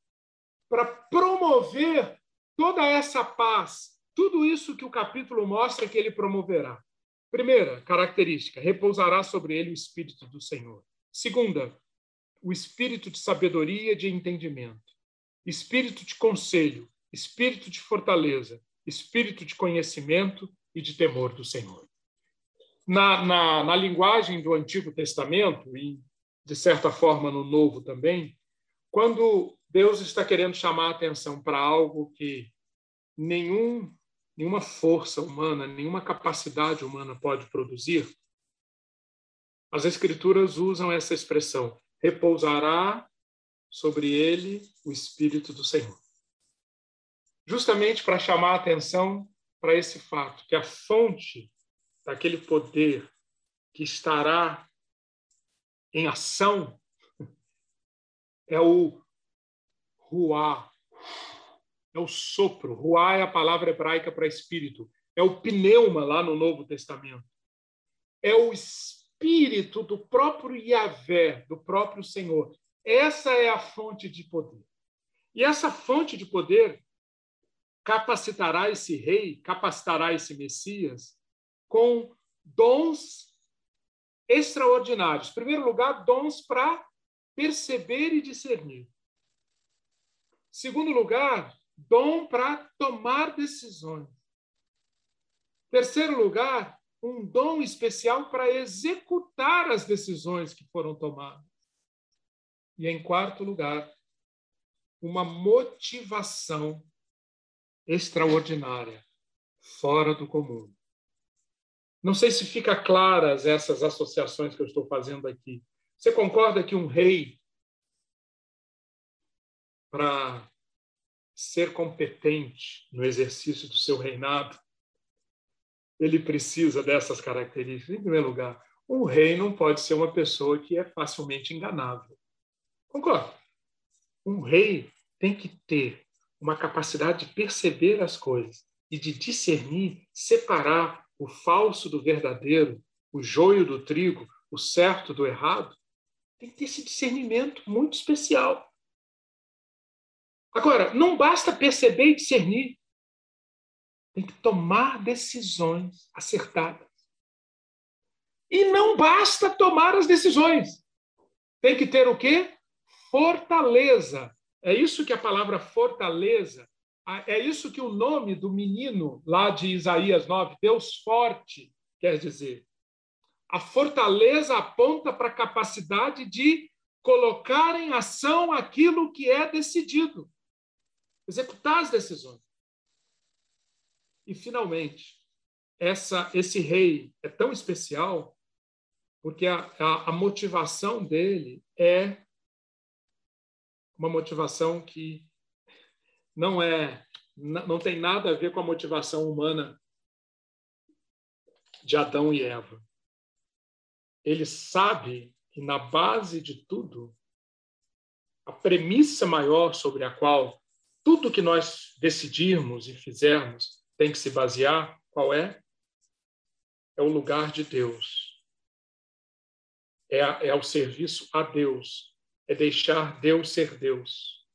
para promover toda essa paz? Tudo isso que o capítulo mostra que ele promoverá. Primeira característica: repousará sobre ele o Espírito do Senhor. Segunda, o espírito de sabedoria e de entendimento espírito de conselho, espírito de fortaleza, espírito de conhecimento e de temor do Senhor. Na, na, na linguagem do Antigo Testamento, e de certa forma no Novo também, quando Deus está querendo chamar a atenção para algo que nenhum, nenhuma força humana, nenhuma capacidade humana pode produzir, as Escrituras usam essa expressão: repousará sobre ele o Espírito do Senhor. Justamente para chamar a atenção para esse fato, que a fonte daquele poder que estará em ação é o ruá, é o sopro. Ruá é a palavra hebraica para espírito. É o pneuma lá no Novo Testamento. É o espírito do próprio Yahvé, do próprio Senhor, essa é a fonte de poder. E essa fonte de poder capacitará esse rei, capacitará esse Messias com dons extraordinários. Em primeiro lugar, dons para perceber e discernir. Segundo lugar, dom para tomar decisões. Terceiro lugar, um dom especial para executar as decisões que foram tomadas. E, em quarto lugar, uma motivação extraordinária, fora do comum. Não sei se fica claras essas associações que eu estou fazendo aqui. Você concorda que um rei, para ser competente no exercício do seu reinado, ele precisa dessas características? Em primeiro lugar, um rei não pode ser uma pessoa que é facilmente enganável. Concordo. Um rei tem que ter uma capacidade de perceber as coisas e de discernir, separar o falso do verdadeiro, o joio do trigo, o certo do errado, tem que ter esse discernimento muito especial. Agora, não basta perceber e discernir. Tem que tomar decisões acertadas. E não basta tomar as decisões. Tem que ter o quê? Fortaleza. É isso que a palavra fortaleza, é isso que o nome do menino lá de Isaías 9, Deus forte, quer dizer. A fortaleza aponta para a capacidade de colocar em ação aquilo que é decidido, executar as decisões. E, finalmente, essa, esse rei é tão especial porque a, a, a motivação dele é uma motivação que não é não tem nada a ver com a motivação humana de Adão e Eva. Ele sabe que na base de tudo, a premissa maior sobre a qual tudo que nós decidirmos e fizermos tem que se basear, qual é? É o lugar de Deus. É, é o serviço a Deus. É deixar Deus ser Deus.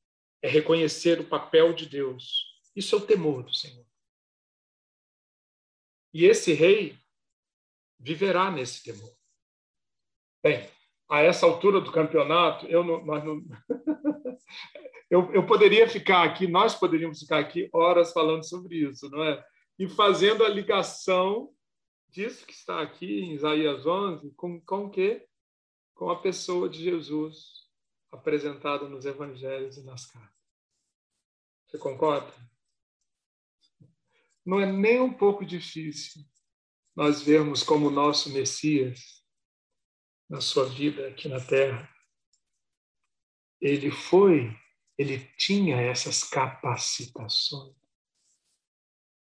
É reconhecer o papel de Deus. Isso é o temor do Senhor. E esse rei viverá nesse temor. Bem, a essa altura do campeonato, eu não, não... eu, eu poderia ficar aqui, nós poderíamos ficar aqui horas falando sobre isso, não é? E fazendo a ligação disso que está aqui em Isaías 11 com, com o quê? Com a pessoa de Jesus apresentada nos evangelhos e nas cartas. Você concorda? Não é nem um pouco difícil nós vermos como o nosso Messias na sua vida aqui na Terra. Ele foi, ele tinha essas capacitações.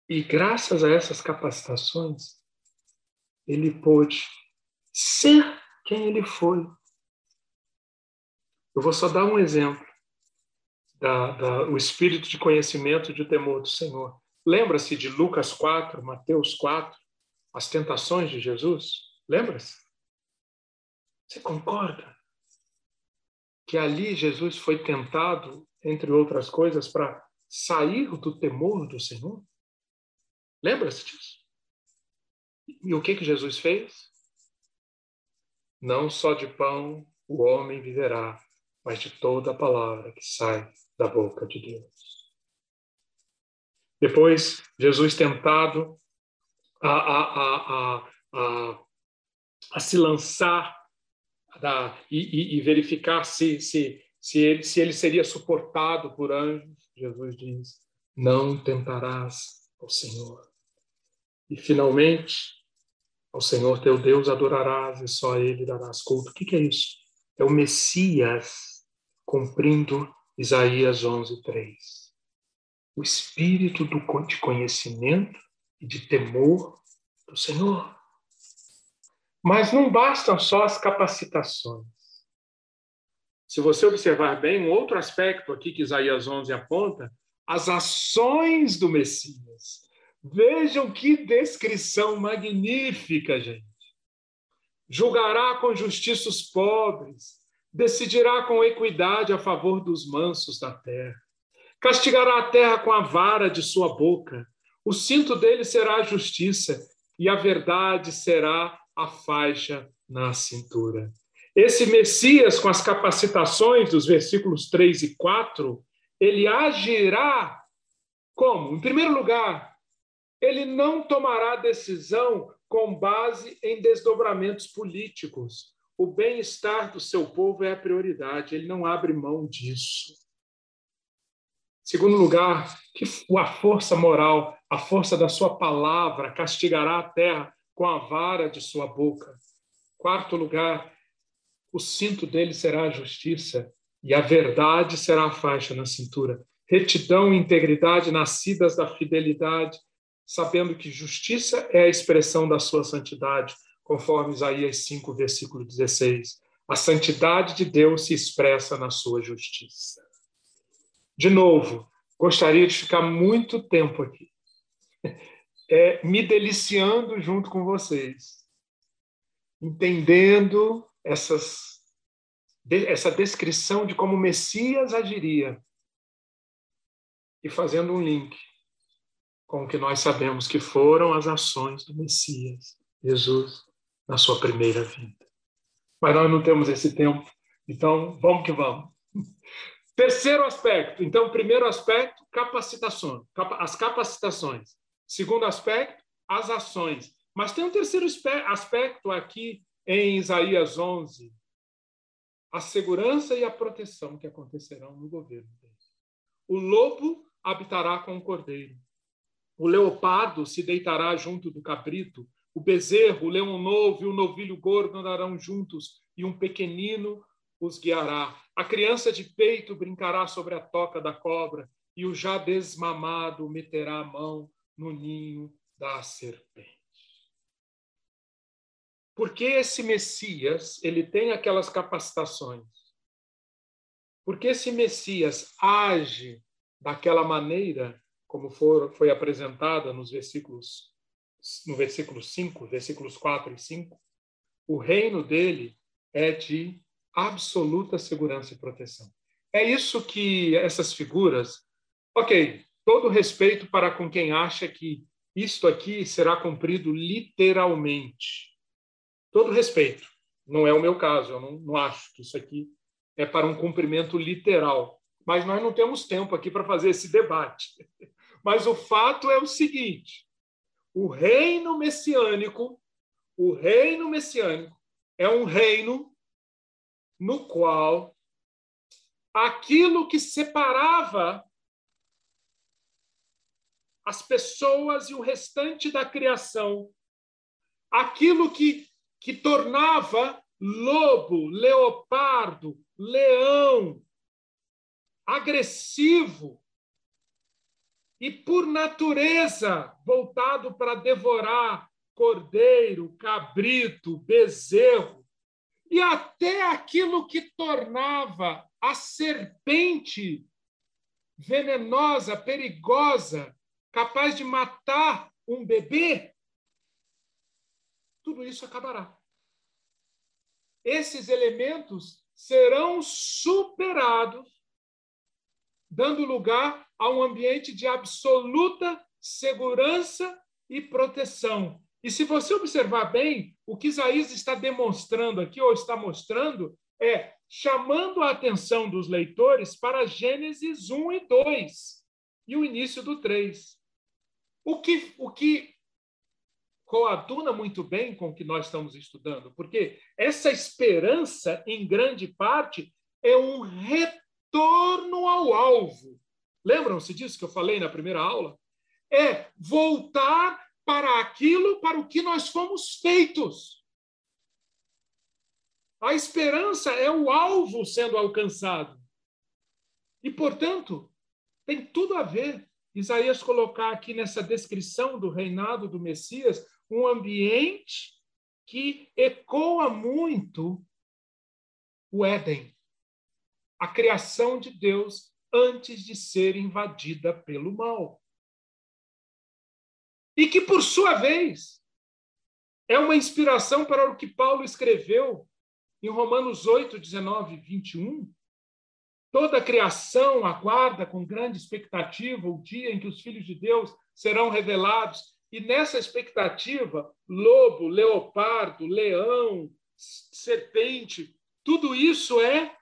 E graças a essas capacitações, ele pôde ser quem ele foi. Eu vou só dar um exemplo da, da o espírito de conhecimento e de temor do Senhor. Lembra-se de Lucas 4, Mateus 4, as tentações de Jesus? Lembra-se? Você concorda que ali Jesus foi tentado, entre outras coisas, para sair do temor do Senhor? Lembra-se disso? E o que, que Jesus fez? Não só de pão o homem viverá, mas de toda a palavra que sai da boca de Deus. Depois, Jesus tentado a, a, a, a, a se lançar da, e, e, verificar se, se, se, ele, se ele seria suportado por anjos, Jesus diz: Não tentarás ao Senhor. E finalmente, ao Senhor teu Deus adorarás e só a Ele darás culto. O que, que é isso? É o Messias cumprindo Isaías 11, 3. O espírito do, de conhecimento e de temor do Senhor. Mas não bastam só as capacitações. Se você observar bem, um outro aspecto aqui que Isaías 11 aponta, as ações do Messias. Vejam que descrição magnífica, gente. Julgará com justiça os pobres, decidirá com equidade a favor dos mansos da terra. Castigará a terra com a vara de sua boca. O cinto dele será a justiça, e a verdade será a faixa na cintura. Esse Messias, com as capacitações dos versículos 3 e 4, ele agirá como? Em primeiro lugar, ele não tomará decisão com base em desdobramentos políticos. O bem-estar do seu povo é a prioridade, ele não abre mão disso. Segundo lugar, que a força moral, a força da sua palavra castigará a terra com a vara de sua boca. Quarto lugar, o cinto dele será a justiça e a verdade será a faixa na cintura. Retidão e integridade nascidas da fidelidade, sabendo que justiça é a expressão da sua santidade, conforme Isaías 5, versículo 16. A santidade de Deus se expressa na sua justiça. De novo, gostaria de ficar muito tempo aqui, é, me deliciando junto com vocês, entendendo essas, essa descrição de como o Messias agiria e fazendo um link com o que nós sabemos que foram as ações do Messias, Jesus, na sua primeira vinda. Mas nós não temos esse tempo, então vamos que vamos. Terceiro aspecto, então, primeiro aspecto, capacitações, as capacitações. Segundo aspecto, as ações. Mas tem um terceiro aspecto aqui em Isaías 11, a segurança e a proteção que acontecerão no governo dele. O lobo habitará com o cordeiro. O leopardo se deitará junto do cabrito. O bezerro, o leão novo e o novilho gordo andarão juntos, e um pequenino os guiará. A criança de peito brincará sobre a toca da cobra, e o já desmamado meterá a mão no ninho da serpente. Porque esse Messias, ele tem aquelas capacitações. Porque esse Messias age daquela maneira como for, foi apresentada nos versículos no versículo 5, versículos 4 e 5, o reino dele é de absoluta segurança e proteção. É isso que essas figuras, ok, todo respeito para com quem acha que isto aqui será cumprido literalmente. Todo respeito. Não é o meu caso, eu não, não acho que isso aqui é para um cumprimento literal. Mas nós não temos tempo aqui para fazer esse debate. Mas o fato é o seguinte: o reino messiânico, o reino messiânico é um reino no qual aquilo que separava as pessoas e o restante da criação, aquilo que, que tornava lobo, leopardo, leão, agressivo e, por natureza, voltado para devorar cordeiro, cabrito, bezerro, e até aquilo que tornava a serpente venenosa, perigosa, capaz de matar um bebê, tudo isso acabará. Esses elementos serão superados, dando lugar a um ambiente de absoluta segurança e proteção. E se você observar bem, o que Isaías está demonstrando aqui, ou está mostrando, é chamando a atenção dos leitores para Gênesis 1 e 2 e o início do 3. O que, o que coaduna muito bem com o que nós estamos estudando, porque essa esperança, em grande parte, é um retorno ao alvo. Lembram-se disso que eu falei na primeira aula? É voltar para aquilo para o que nós fomos feitos. A esperança é o alvo sendo alcançado. E, portanto, tem tudo a ver Isaías colocar aqui nessa descrição do reinado do Messias um ambiente que ecoa muito o Éden, a criação de Deus antes de ser invadida pelo mal. E que, por sua vez, é uma inspiração para o que Paulo escreveu em Romanos 8, 19 e 21, Toda a criação aguarda com grande expectativa o dia em que os filhos de Deus serão revelados. E nessa expectativa, lobo, leopardo, leão, serpente, tudo isso é,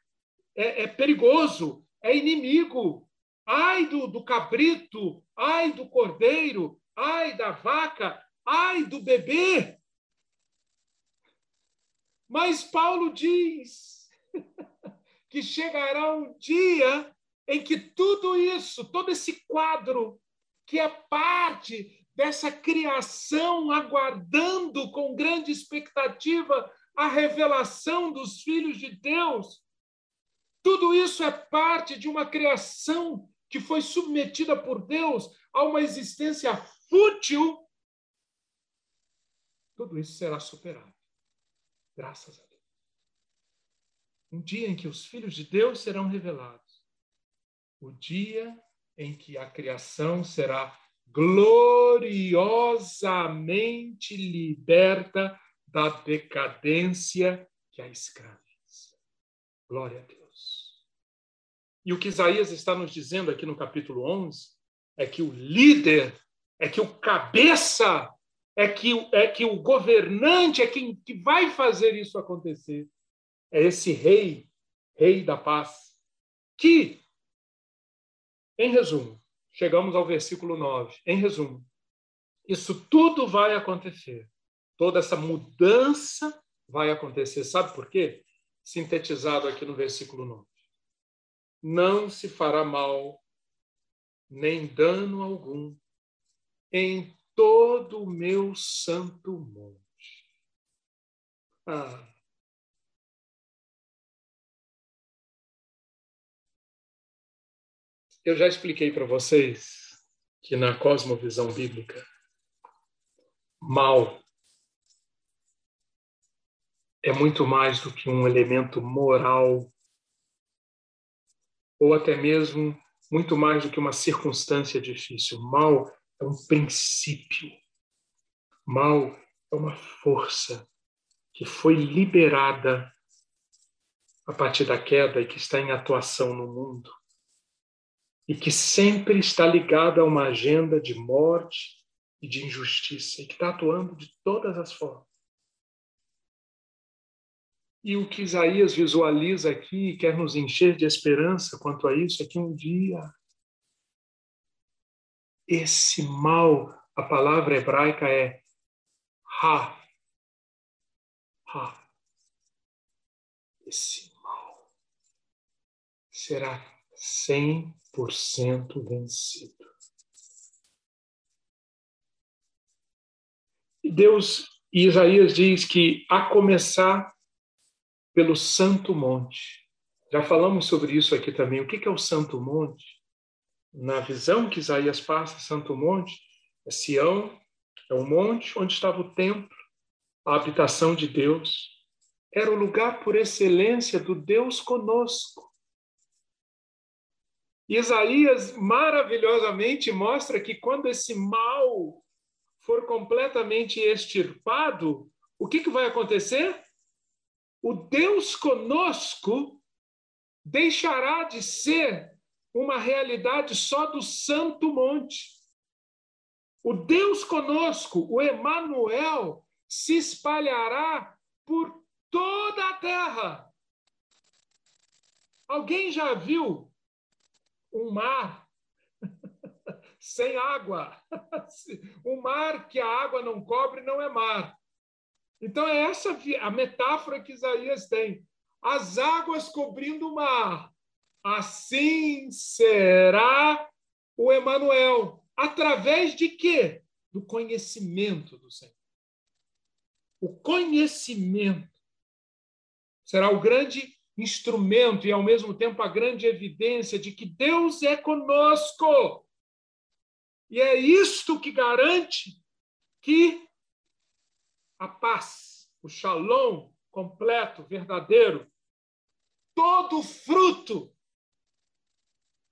é, é perigoso, é inimigo. Ai do, do cabrito, ai do cordeiro, ai da vaca, ai do bebê. Mas Paulo diz que chegará um dia em que tudo isso, todo esse quadro, que é parte dessa criação aguardando com grande expectativa a revelação dos filhos de Deus, tudo isso é parte de uma criação que foi submetida por Deus a uma existência fútil. Tudo isso será superado. Graças a Deus um dia em que os filhos de Deus serão revelados, o dia em que a criação será gloriosamente liberta da decadência que a escraviza. Glória a Deus. E o que Isaías está nos dizendo aqui no capítulo 11 é que o líder, é que o cabeça, é que, é que o governante, é quem que vai fazer isso acontecer. É esse rei, rei da paz, que, em resumo, chegamos ao versículo 9. Em resumo, isso tudo vai acontecer. Toda essa mudança vai acontecer. Sabe por quê? Sintetizado aqui no versículo 9. Não se fará mal, nem dano algum, em todo o meu santo monte. Ah. Eu já expliquei para vocês que na cosmovisão bíblica, mal é muito mais do que um elemento moral ou até mesmo muito mais do que uma circunstância difícil. Mal é um princípio. Mal é uma força que foi liberada a partir da queda e que está em atuação no mundo e que sempre está ligada a uma agenda de morte e de injustiça, e que está atuando de todas as formas. E o que Isaías visualiza aqui e quer nos encher de esperança quanto a isso é que um dia esse mal, a palavra hebraica é ha, ha. Esse mal será 100% vencido. E Deus, e Isaías diz que a começar pelo Santo Monte. Já falamos sobre isso aqui também. O que é o Santo Monte? Na visão que Isaías passa, Santo Monte é Sião, é o monte onde estava o templo, a habitação de Deus. Era o lugar por excelência do Deus conosco. Isaías maravilhosamente mostra que quando esse mal for completamente extirpado, o que, que vai acontecer? O Deus conosco deixará de ser uma realidade só do Santo Monte. O Deus conosco, o Emanuel, se espalhará por toda a terra. Alguém já viu um mar sem água. Um mar que a água não cobre não é mar. Então é essa a metáfora que Isaías tem. As águas cobrindo o mar. Assim será o Emanuel. Através de quê? Do conhecimento do Senhor. O conhecimento será o grande instrumento e, ao mesmo tempo, a grande evidência de que Deus é conosco. E é isto que garante que a paz, o shalom completo, verdadeiro, todo fruto,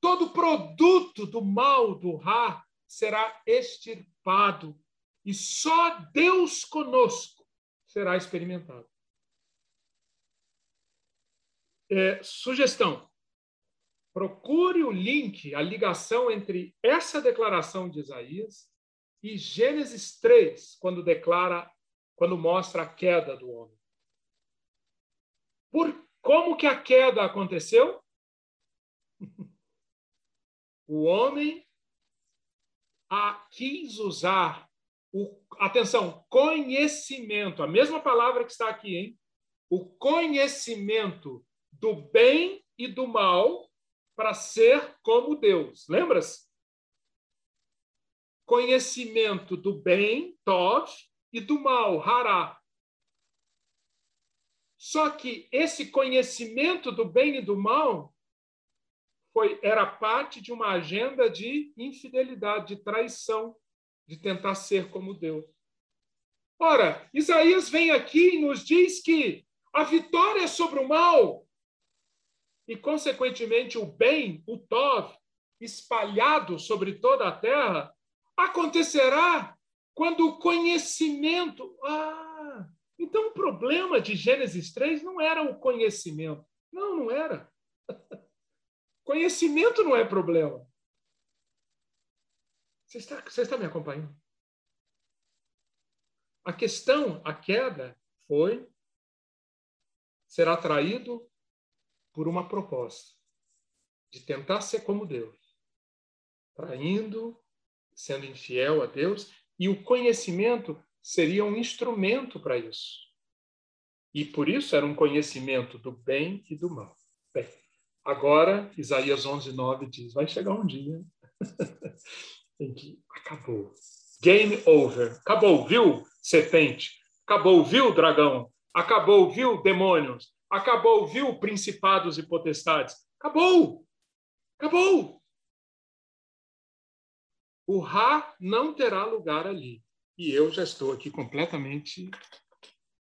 todo produto do mal do Ra será extirpado e só Deus conosco será experimentado. É, sugestão: procure o link, a ligação entre essa declaração de Isaías e Gênesis 3, quando declara, quando mostra a queda do homem. Por como que a queda aconteceu? o homem a, quis usar o, atenção, conhecimento, a mesma palavra que está aqui, hein? O conhecimento do bem e do mal para ser como Deus. Lembra-se? Conhecimento do bem, Tov, e do mal, Hará. Só que esse conhecimento do bem e do mal foi, era parte de uma agenda de infidelidade, de traição, de tentar ser como Deus. Ora, Isaías vem aqui e nos diz que a vitória sobre o mal e, consequentemente, o bem, o Tov, espalhado sobre toda a terra, acontecerá quando o conhecimento. Ah, então o problema de Gênesis 3 não era o conhecimento. Não, não era. Conhecimento não é problema. Você está, você está me acompanhando? A questão, a queda, foi ser atraído por uma proposta de tentar ser como Deus, traindo, sendo infiel a Deus, e o conhecimento seria um instrumento para isso. E por isso era um conhecimento do bem e do mal. Bem, agora, Isaías 11, 9 diz: vai chegar um dia em que acabou. Game over. Acabou, viu, serpente? Acabou, viu, dragão? Acabou, viu, demônios? Acabou, viu, principados e potestades? Acabou! Acabou! O Ra não terá lugar ali. E eu já estou aqui completamente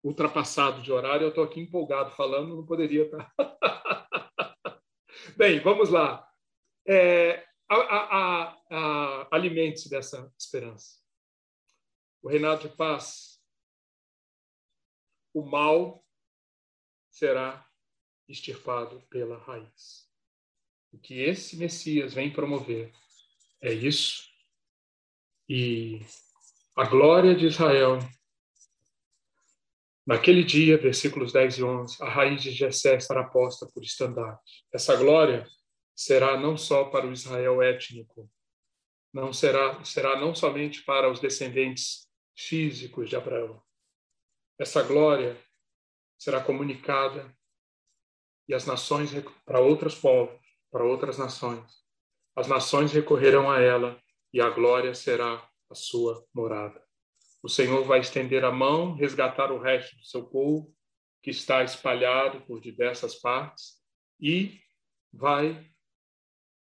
ultrapassado de horário, eu estou aqui empolgado falando, não poderia estar. Bem, vamos lá. É, alimente-se dessa esperança. O reinado de paz, o mal será extirpado pela raiz. O que esse Messias vem promover é isso. E a glória de Israel Naquele dia, versículos 10 e 11, a raiz de Jessé estará posta por estandarte. Essa glória será não só para o Israel étnico, não será será não somente para os descendentes físicos de Abraão. Essa glória será comunicada e as nações para outros povos, para outras nações. As nações recorrerão a ela e a glória será a sua morada. O Senhor vai estender a mão, resgatar o resto do seu povo, que está espalhado por diversas partes, e vai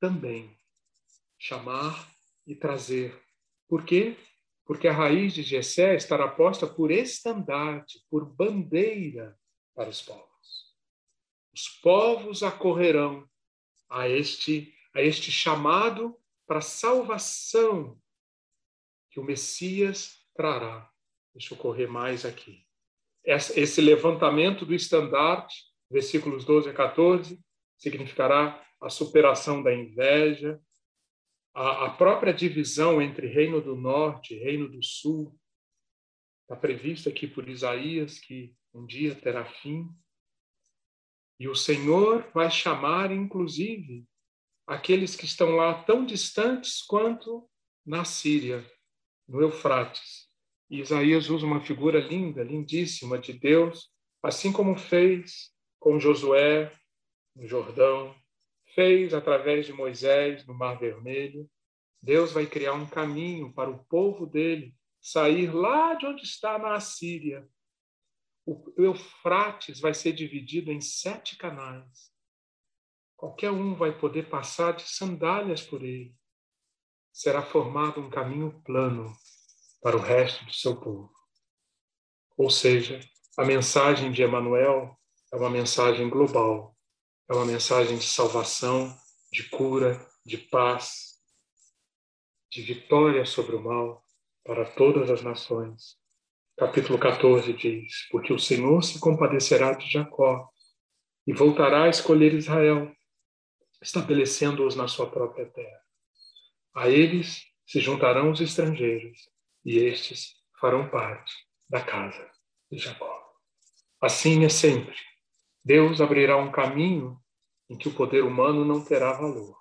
também chamar e trazer. Por quê? Porque a raiz de Jessé estará posta por estandarte, por bandeira para os povos. Os povos acorrerão a este a este chamado para salvação que o Messias trará. Deixa eu correr mais aqui. Esse levantamento do estandarte, versículos 12 a 14, significará a superação da inveja, a, própria divisão entre Reino do Norte e Reino do Sul. Está previsto aqui por Isaías que um dia terá fim. E o Senhor vai chamar, inclusive, aqueles que estão lá tão distantes quanto na Síria, no Eufrates. E Isaías usa uma figura linda, lindíssima de Deus, assim como fez com Josué no Jordão, fez através de Moisés no Mar Vermelho. Deus vai criar um caminho para o povo dele sair lá de onde está na Assíria. O Eufrates vai ser dividido em sete canais. Qualquer um vai poder passar de sandálias por ele. Será formado um caminho plano para o resto do seu povo. Ou seja, a mensagem de Emanuel é uma mensagem global, é uma mensagem de salvação, de cura, de paz, de vitória sobre o mal para todas as nações. Capítulo 14 diz: Porque o Senhor se compadecerá de Jacó e voltará a escolher Israel, estabelecendo-os na sua própria terra. A eles se juntarão os estrangeiros e estes farão parte da casa de Jacó. Assim é sempre. Deus abrirá um caminho em que o poder humano não terá valor.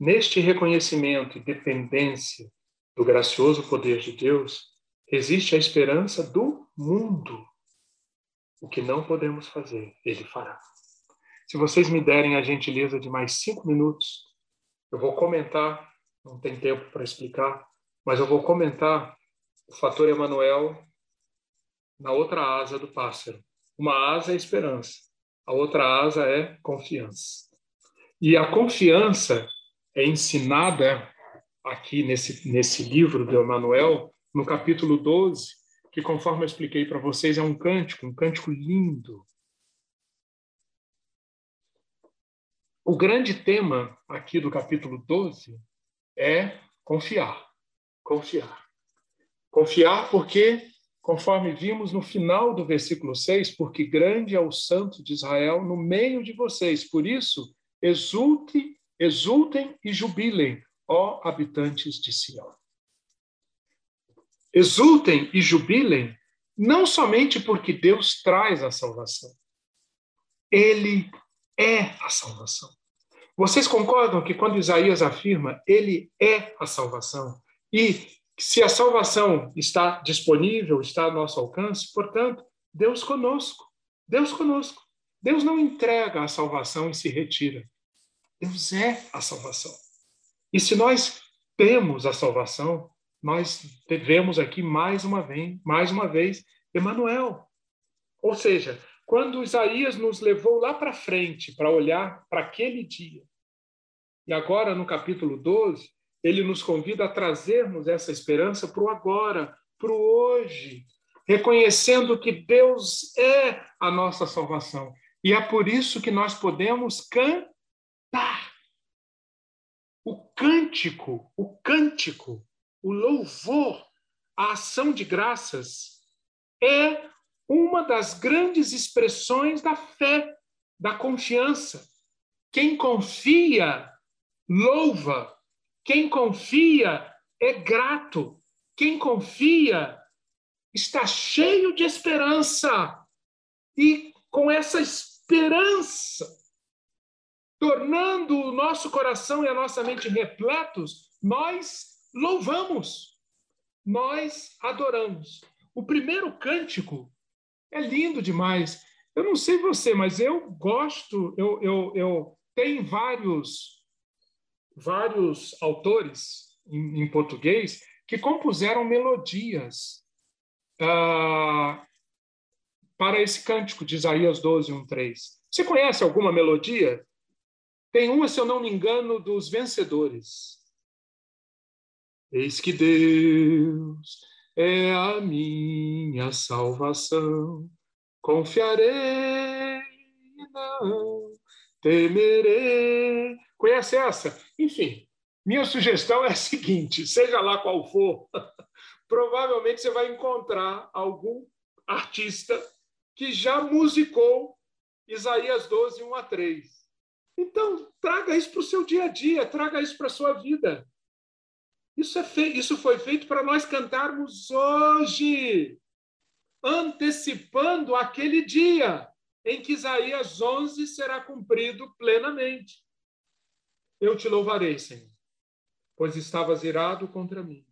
Neste reconhecimento e dependência do gracioso poder de Deus, existe a esperança do mundo. O que não podemos fazer, Ele fará. Se vocês me derem a gentileza de mais cinco minutos, eu vou comentar, não tem tempo para explicar, mas eu vou comentar o fator Emanuel na outra asa do pássaro. Uma asa é esperança, a outra asa é confiança. E a confiança é ensinada aqui nesse, nesse livro do Emanuel, no capítulo 12, que, conforme eu expliquei para vocês, é um cântico, um cântico lindo. O grande tema aqui do capítulo 12 é confiar. Confiar. Confiar porque, conforme vimos no final do versículo 6, porque grande é o santo de Israel no meio de vocês. Por isso, exulte, exultem e jubilem, ó habitantes de Sião. Exultem e jubilem, não somente porque Deus traz a salvação. Ele é a salvação. Vocês concordam que quando Isaías afirma ele é a salvação e se a salvação está disponível, está ao nosso alcance, portanto, Deus conosco. Deus conosco. Deus não entrega a salvação e se retira. Deus é a salvação. E se nós temos a salvação, nós devemos aqui mais uma vez, mais uma vez, Emanuel. Ou seja, quando Isaías nos levou lá para frente para olhar para aquele dia, e agora no capítulo 12, ele nos convida a trazermos essa esperança para o agora, para o hoje, reconhecendo que Deus é a nossa salvação. E é por isso que nós podemos cantar. O cântico, o cântico, o louvor, a ação de graças é uma das grandes expressões da fé, da confiança. Quem confia, louva. Quem confia é grato. Quem confia está cheio de esperança. E com essa esperança, tornando o nosso coração e a nossa mente repletos, nós louvamos, nós adoramos. O primeiro cântico é lindo demais. Eu não sei você, mas eu gosto, eu, eu, eu tenho vários, vários autores em, em português que compuseram melodias uh, para esse cântico de Isaías 12, 1, 3. Você conhece alguma melodia? Tem uma, se eu não me engano, dos vencedores. Eis que Deus é a minha salvação. Confiarei e não temerei. Conhece essa? Enfim, minha sugestão é a seguinte: seja lá qual for, provavelmente você vai encontrar algum artista que já musicou Isaías 12, 1 a 3. Então, traga isso para o seu dia a dia, traga isso para a sua vida. Isso, é fe... Isso foi feito para nós cantarmos hoje, antecipando aquele dia em que Isaías 11 será cumprido plenamente. Eu te louvarei, Senhor, pois estavas irado contra mim,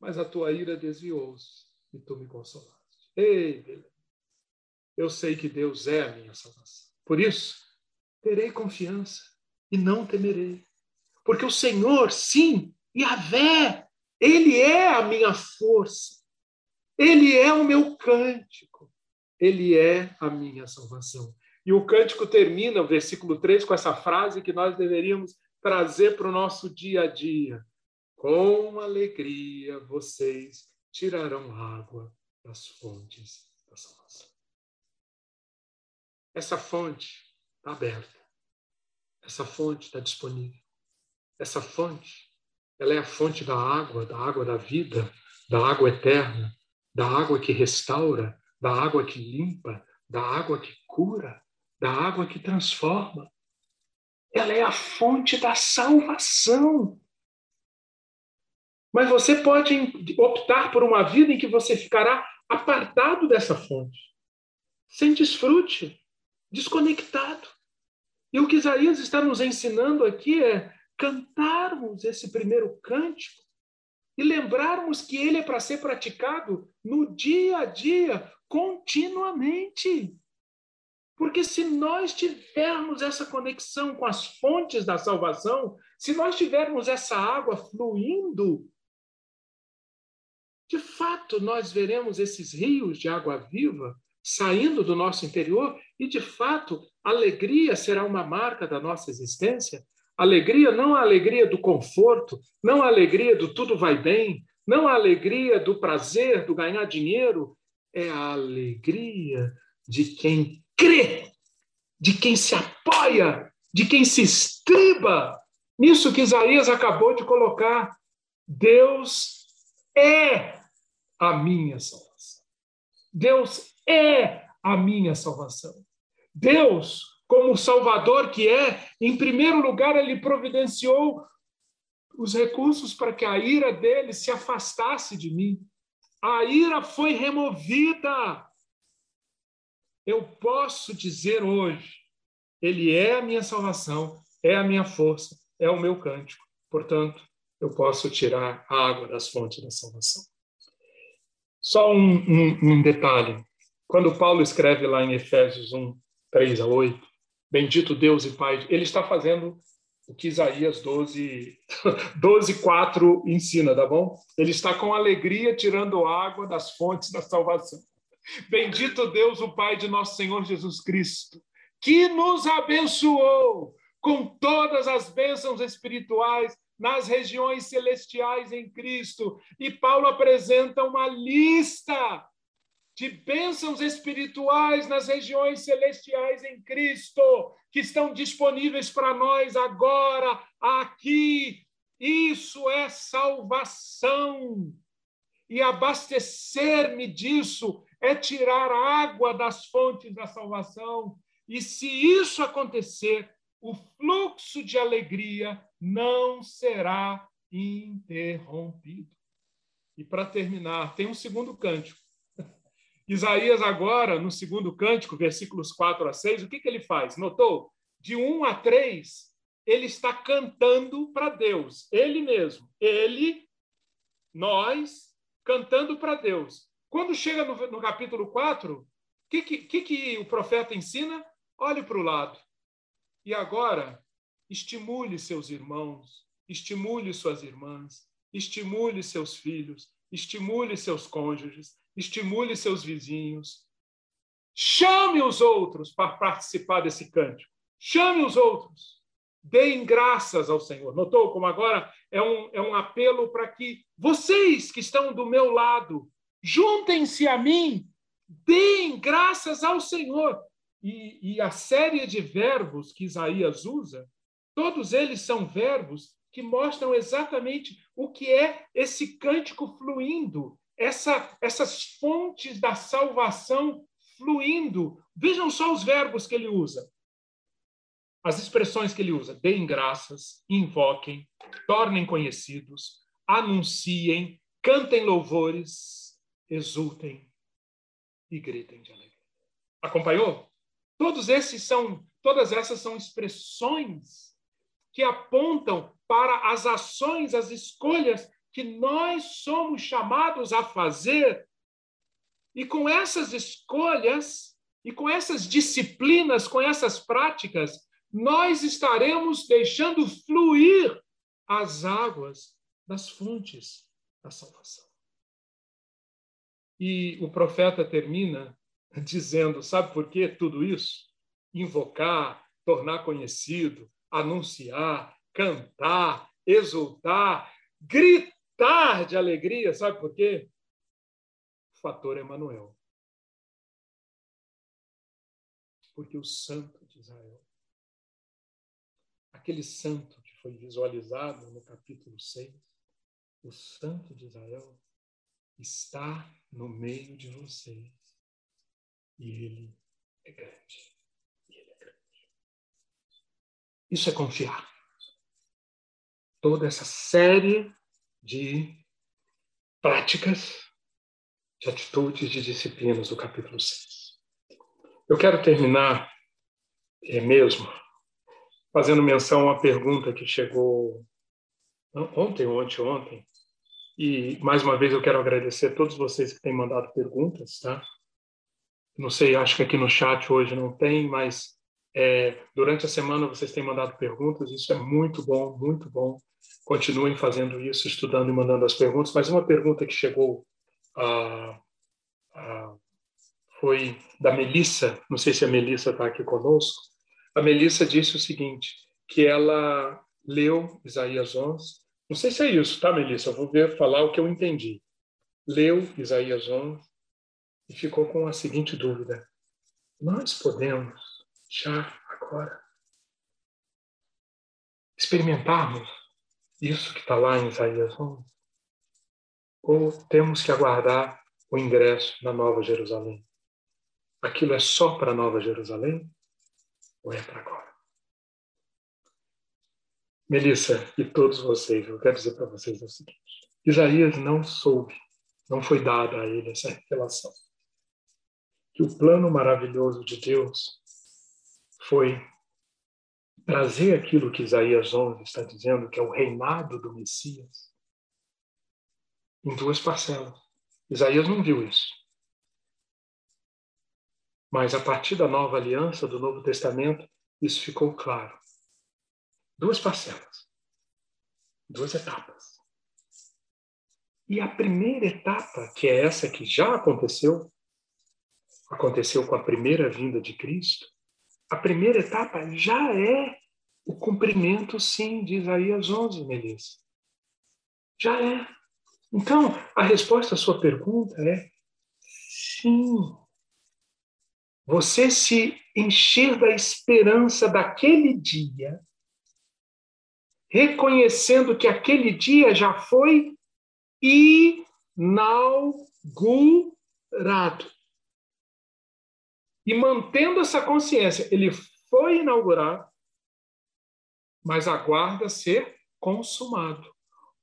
mas a tua ira desviou-se e tu me consolaste. Ei, beleza. Eu sei que Deus é a minha salvação. Por isso, terei confiança e não temerei. Porque o Senhor, sim, Yahvé, ele é a minha força, ele é o meu cântico, ele é a minha salvação. E o cântico termina, o versículo 3, com essa frase que nós deveríamos trazer para o nosso dia a dia. Com alegria vocês tirarão água das fontes da salvação. Essa fonte está aberta. Essa fonte está disponível. Essa fonte ela é a fonte da água, da água da vida, da água eterna, da água que restaura, da água que limpa, da água que cura, da água que transforma. Ela é a fonte da salvação. Mas você pode optar por uma vida em que você ficará apartado dessa fonte, sem desfrute, desconectado. E o que Isaías está nos ensinando aqui é cantarmos esse primeiro cântico e lembrarmos que ele é para ser praticado no dia a dia, continuamente. Porque se nós tivermos essa conexão com as fontes da salvação, se nós tivermos essa água fluindo, de fato nós veremos esses rios de água viva saindo do nosso interior e, de fato, alegria será uma marca da nossa existência, Alegria não a alegria do conforto, não a alegria do tudo vai bem, não a alegria do prazer, do ganhar dinheiro, é a alegria de quem crê, de quem se apoia, de quem se estriba nisso que Isaías acabou de colocar. Deus é a minha salvação. Deus é a minha salvação. Deus, como Salvador que é, em primeiro lugar, ele providenciou os recursos para que a ira dele se afastasse de mim. A ira foi removida. Eu posso dizer hoje, ele é a minha salvação, é a minha força, é o meu cântico. Portanto, eu posso tirar a água das fontes da salvação. Só um, um, um detalhe. Quando Paulo escreve lá em Efésios 1, 3 a 8, Bendito Deus e Pai, ele está fazendo o que Isaías 12, 12 4 ensina, tá bom? Ele está com alegria tirando água das fontes da salvação. Bendito Deus, o Pai de nosso Senhor Jesus Cristo, que nos abençoou com todas as bênçãos espirituais nas regiões celestiais em Cristo. E Paulo apresenta uma lista de bênçãos espirituais nas regiões celestiais em Cristo, que estão disponíveis para nós agora, aqui. Isso é salvação. E abastecer-me disso é tirar água das fontes da salvação. E se isso acontecer, o fluxo de alegria não será interrompido. E para terminar, tem um segundo cântico Isaías, agora, no segundo cântico, versículos 4 a 6, o que, que ele faz? Notou? De 1 a 3, ele está cantando para Deus, ele mesmo. Ele, nós, cantando para Deus. Quando chega no, no capítulo 4, o que, que, que o profeta ensina? Olhe para o lado. E agora, estimule seus irmãos, estimule suas irmãs, estimule seus filhos, estimule seus cônjuges, estimule seus vizinhos, chame os outros para participar desse cântico, chame os outros, deem graças ao Senhor. Notou como agora é um, é um apelo para que vocês que estão do meu lado, juntem-se a mim, deem graças ao Senhor. E, e a série de verbos que Isaías usa, todos eles são verbos que mostram exatamente o que é esse cântico fluindo essa, essas fontes da salvação fluindo. Vejam só os verbos que ele usa. As expressões que ele usa: deem graças, invoquem, tornem conhecidos, anunciem, cantem louvores, exultem e gritem de alegria. Acompanhou? Todos esses são, todas essas são expressões que apontam para as ações, as escolhas que nós somos chamados a fazer. E com essas escolhas, e com essas disciplinas, com essas práticas, nós estaremos deixando fluir as águas das fontes da salvação. E o profeta termina dizendo: sabe por que tudo isso? Invocar, tornar conhecido, anunciar, cantar, exultar, gritar de alegria, sabe por quê? O fator Emanuel. Porque o santo de Israel, aquele santo que foi visualizado no capítulo 6, o santo de Israel está no meio de vocês. E ele é grande. Ele é grande. Isso é confiar. Toda essa série de práticas, de atitudes, de disciplinas do capítulo 6. Eu quero terminar é mesmo fazendo menção a uma pergunta que chegou ontem ou anteontem. E, mais uma vez, eu quero agradecer a todos vocês que têm mandado perguntas, tá? Não sei, acho que aqui no chat hoje não tem, mas é, durante a semana vocês têm mandado perguntas, isso é muito bom, muito bom. Continuem fazendo isso, estudando e mandando as perguntas. Mas uma pergunta que chegou ah, ah, foi da Melissa, não sei se a Melissa está aqui conosco. A Melissa disse o seguinte, que ela leu Isaías 11. Não sei se é isso, tá, Melissa? Eu vou ver, falar o que eu entendi. Leu Isaías 11 e ficou com a seguinte dúvida. Nós podemos, já agora, experimentarmos isso que está lá em Isaías 11. ou temos que aguardar o ingresso na Nova Jerusalém? Aquilo é só para a Nova Jerusalém ou é para agora? Melissa e todos vocês, eu quero dizer para vocês o seguinte: Isaías não soube, não foi dada a ele essa revelação. Que o plano maravilhoso de Deus foi trazer aquilo que Isaías 11 está dizendo, que é o reinado do Messias, em duas parcelas. Isaías não viu isso. Mas a partir da nova aliança, do Novo Testamento, isso ficou claro. Duas parcelas, duas etapas. E a primeira etapa, que é essa que já aconteceu, aconteceu com a primeira vinda de Cristo, a primeira etapa já é o cumprimento, sim, de Isaías 11, Melissa. Já é. Então, a resposta à sua pergunta é sim. Você se encher da esperança daquele dia, reconhecendo que aquele dia já foi inaugurado. E mantendo essa consciência, ele foi inaugurado, mas aguarda ser consumado.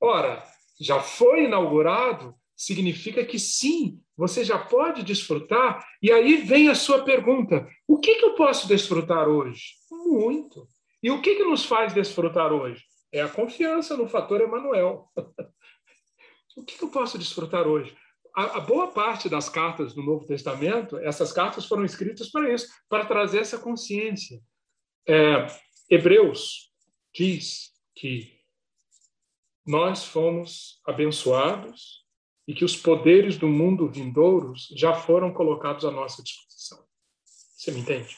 Ora, já foi inaugurado, significa que sim, você já pode desfrutar. E aí vem a sua pergunta: o que, que eu posso desfrutar hoje? Muito. E o que, que nos faz desfrutar hoje? É a confiança no fator Emanuel. o que, que eu posso desfrutar hoje? a, boa parte das cartas do Novo Testamento, essas cartas foram escritas para isso, para trazer essa consciência. É, Hebreus diz que nós fomos abençoados e que os poderes do mundo vindouros já foram colocados à nossa disposição. Você me entende?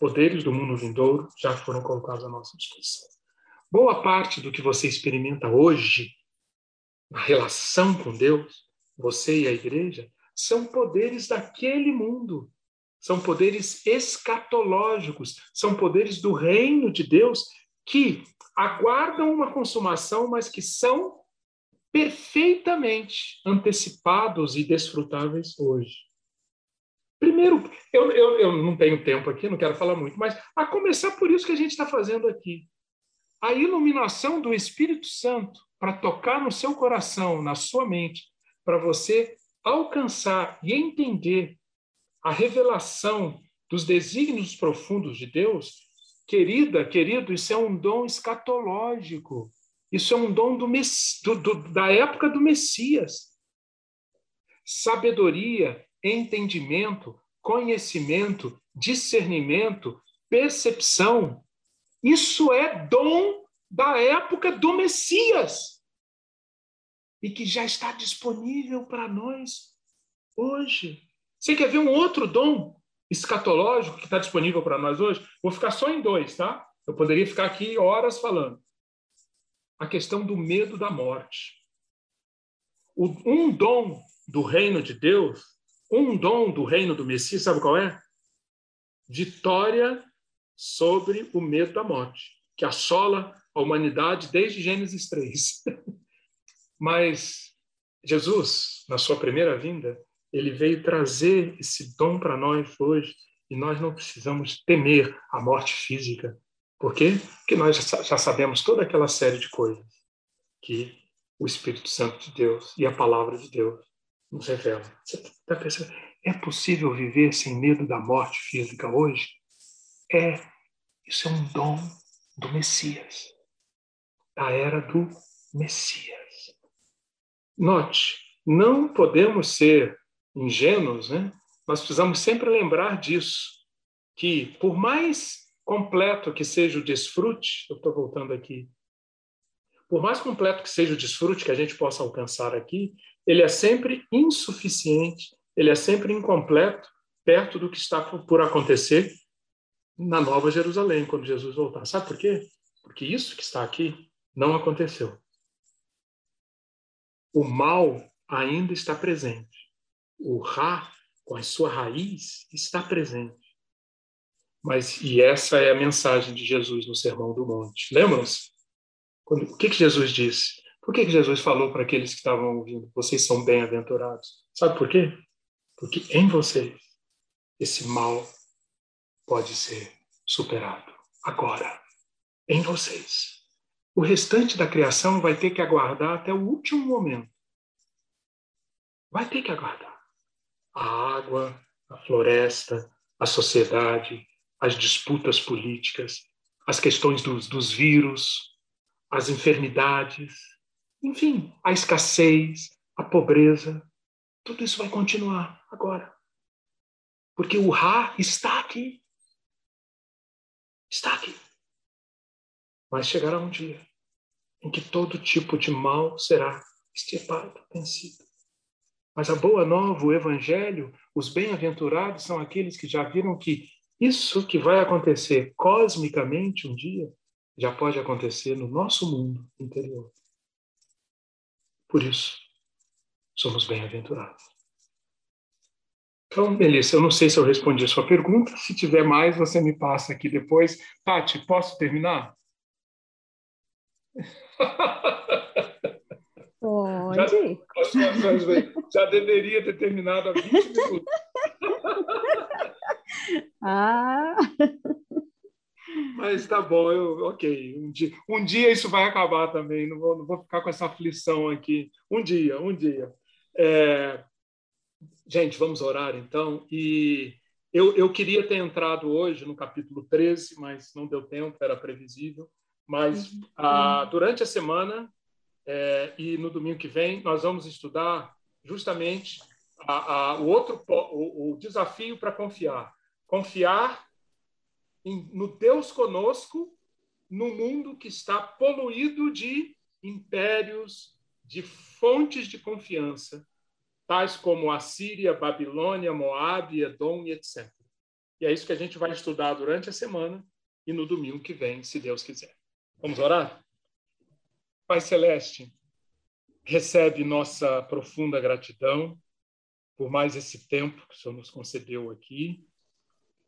Poderes do mundo vindouro já foram colocados à nossa disposição. Boa parte do que você experimenta hoje na relação com Deus você e a igreja, são poderes daquele mundo. São poderes escatológicos, são poderes do reino de Deus que aguardam uma consumação, mas que são perfeitamente antecipados e desfrutáveis hoje. Primeiro, eu, eu, eu não tenho tempo aqui, não quero falar muito, mas a começar por isso que a gente está fazendo aqui. A iluminação do Espírito Santo para tocar no seu coração, na sua mente, para você alcançar e entender a revelação dos desígnios profundos de Deus, querida, querido, isso é um dom escatológico. Isso é um dom do, do, do, da época do Messias. Sabedoria, entendimento, conhecimento, discernimento, percepção. Isso é dom da época do Messias e que já está disponível para nós hoje. Você quer ver um outro dom escatológico que está disponível para nós hoje? Vou ficar só em dois, tá? Eu poderia ficar aqui horas falando. A questão do medo da morte. Um dom do reino de Deus, um dom do reino do Messias, sabe qual é? Vitória sobre o medo da morte, que assola a humanidade desde Gênesis 3. Mas Jesus, na sua primeira vinda, ele veio trazer esse dom para nós hoje e nós não precisamos temer a morte física. Por quê? Porque nós já sabemos toda aquela série de coisas que o Espírito Santo de Deus e a palavra de Deus nos revela. Você está pensando, é possível viver sem medo da morte física hoje? É. Isso é um dom do Messias, da era do Messias. Note, não podemos ser ingênuos, né? Nós precisamos sempre lembrar disso, que por mais completo que seja o desfrute, eu estou voltando aqui, por mais completo que seja o desfrute que a gente possa alcançar aqui, ele é sempre insuficiente, ele é sempre incompleto perto do que está por acontecer na Nova Jerusalém, quando Jesus voltar. Sabe por quê? Porque isso que está aqui não aconteceu o mal ainda está presente. O Ra, com a sua raiz, está presente. Mas, e essa é a mensagem de Jesus no Sermão do Monte. Lembram-se? O que, que Jesus disse? Por que Jesus falou para aqueles que estavam ouvindo: vocês são bem-aventurados? Sabe por quê? Porque em vocês esse mal pode ser superado agora, em vocês. O restante da criação vai ter que aguardar até o último momento. Vai ter que aguardar. A água, a floresta, a sociedade, as disputas políticas, as questões dos, dos vírus, as enfermidades, enfim, a escassez, a pobreza, tudo isso vai continuar agora. Porque o Ra está aqui. Está aqui. Mas chegará um dia em que todo tipo de mal será extirpado, vencido. Mas a boa nova, o Evangelho, os bem-aventurados são aqueles que já viram que isso que vai acontecer cosmicamente um dia já pode acontecer no nosso mundo interior. Por isso, somos bem-aventurados. Então, Melissa, eu não sei se eu respondi a sua pergunta. Se tiver mais, você me passa aqui depois. Tati, posso terminar? Pode. Já, já deveria ter terminado há 20 minutos. ah! Mas tá bom, eu, ok. Um dia, um dia isso vai acabar também, não vou, não vou ficar com essa aflição aqui. Um dia, um dia. É... Gente, vamos orar então. E eu, eu queria ter entrado hoje no capítulo 13, mas não deu tempo, era previsível. Mas uhum. ah, durante a semana é, e no domingo que vem, nós vamos estudar justamente a, a, o outro o, o desafio para confiar. Confiar no Deus conosco, no mundo que está poluído de impérios, de fontes de confiança, tais como a Síria, Babilônia, Moab, Edom e etc. E é isso que a gente vai estudar durante a semana e no domingo que vem, se Deus quiser. Vamos orar? Pai Celeste, recebe nossa profunda gratidão por mais esse tempo que o Senhor nos concedeu aqui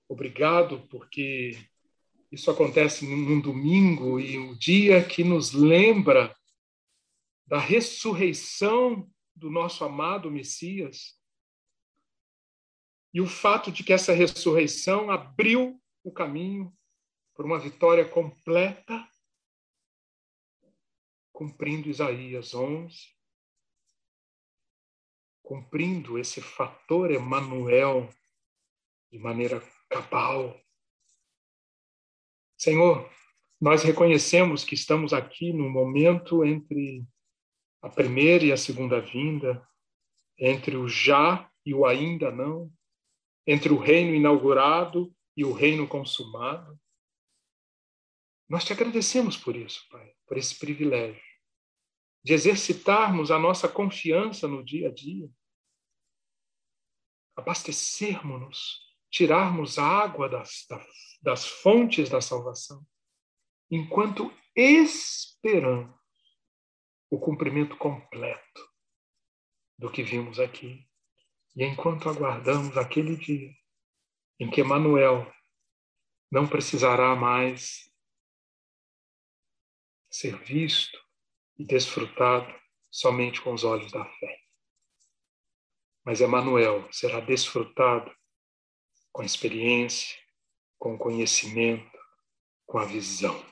Obrigado, porque isso acontece num domingo e um dia que nos lembra da ressurreição do nosso amado Messias. E o fato de que essa ressurreição abriu o caminho por uma vitória completa, cumprindo Isaías 11, cumprindo esse fator Emanuel de maneira cabal. Senhor, nós reconhecemos que estamos aqui no momento entre a primeira e a segunda vinda, entre o já e o ainda não, entre o reino inaugurado e o reino consumado. Nós te agradecemos por isso, Pai, por esse privilégio de exercitarmos a nossa confiança no dia a dia, abastecermos-nos tirarmos água das, das fontes da salvação, enquanto esperamos o cumprimento completo do que vimos aqui. E enquanto aguardamos aquele dia em que Manuel não precisará mais ser visto e desfrutado somente com os olhos da fé. Mas Emanuel será desfrutado com a experiência, com o conhecimento, com a visão.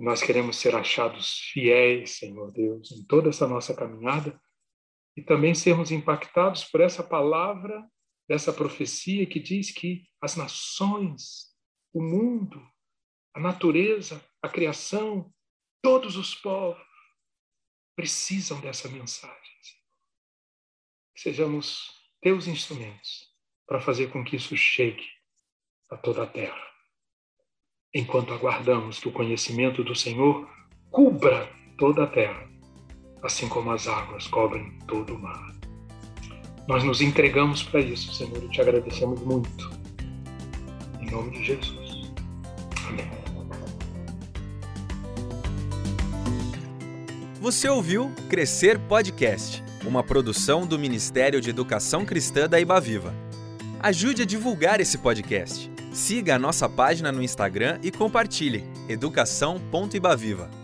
E nós queremos ser achados fiéis, Senhor Deus, em toda essa nossa caminhada e também sermos impactados por essa palavra, dessa profecia que diz que as nações, o mundo, a natureza, a criação, todos os povos precisam dessa mensagem. Sejamos teus instrumentos para fazer com que isso chegue a toda a terra. Enquanto aguardamos que o conhecimento do Senhor cubra toda a terra, assim como as águas cobrem todo o mar. Nós nos entregamos para isso, Senhor, e te agradecemos muito. Em nome de Jesus. Amém. Você ouviu Crescer Podcast, uma produção do Ministério de Educação Cristã da Ibaviva. Ajude a divulgar esse podcast. Siga a nossa página no Instagram e compartilhe educação.ibaviva.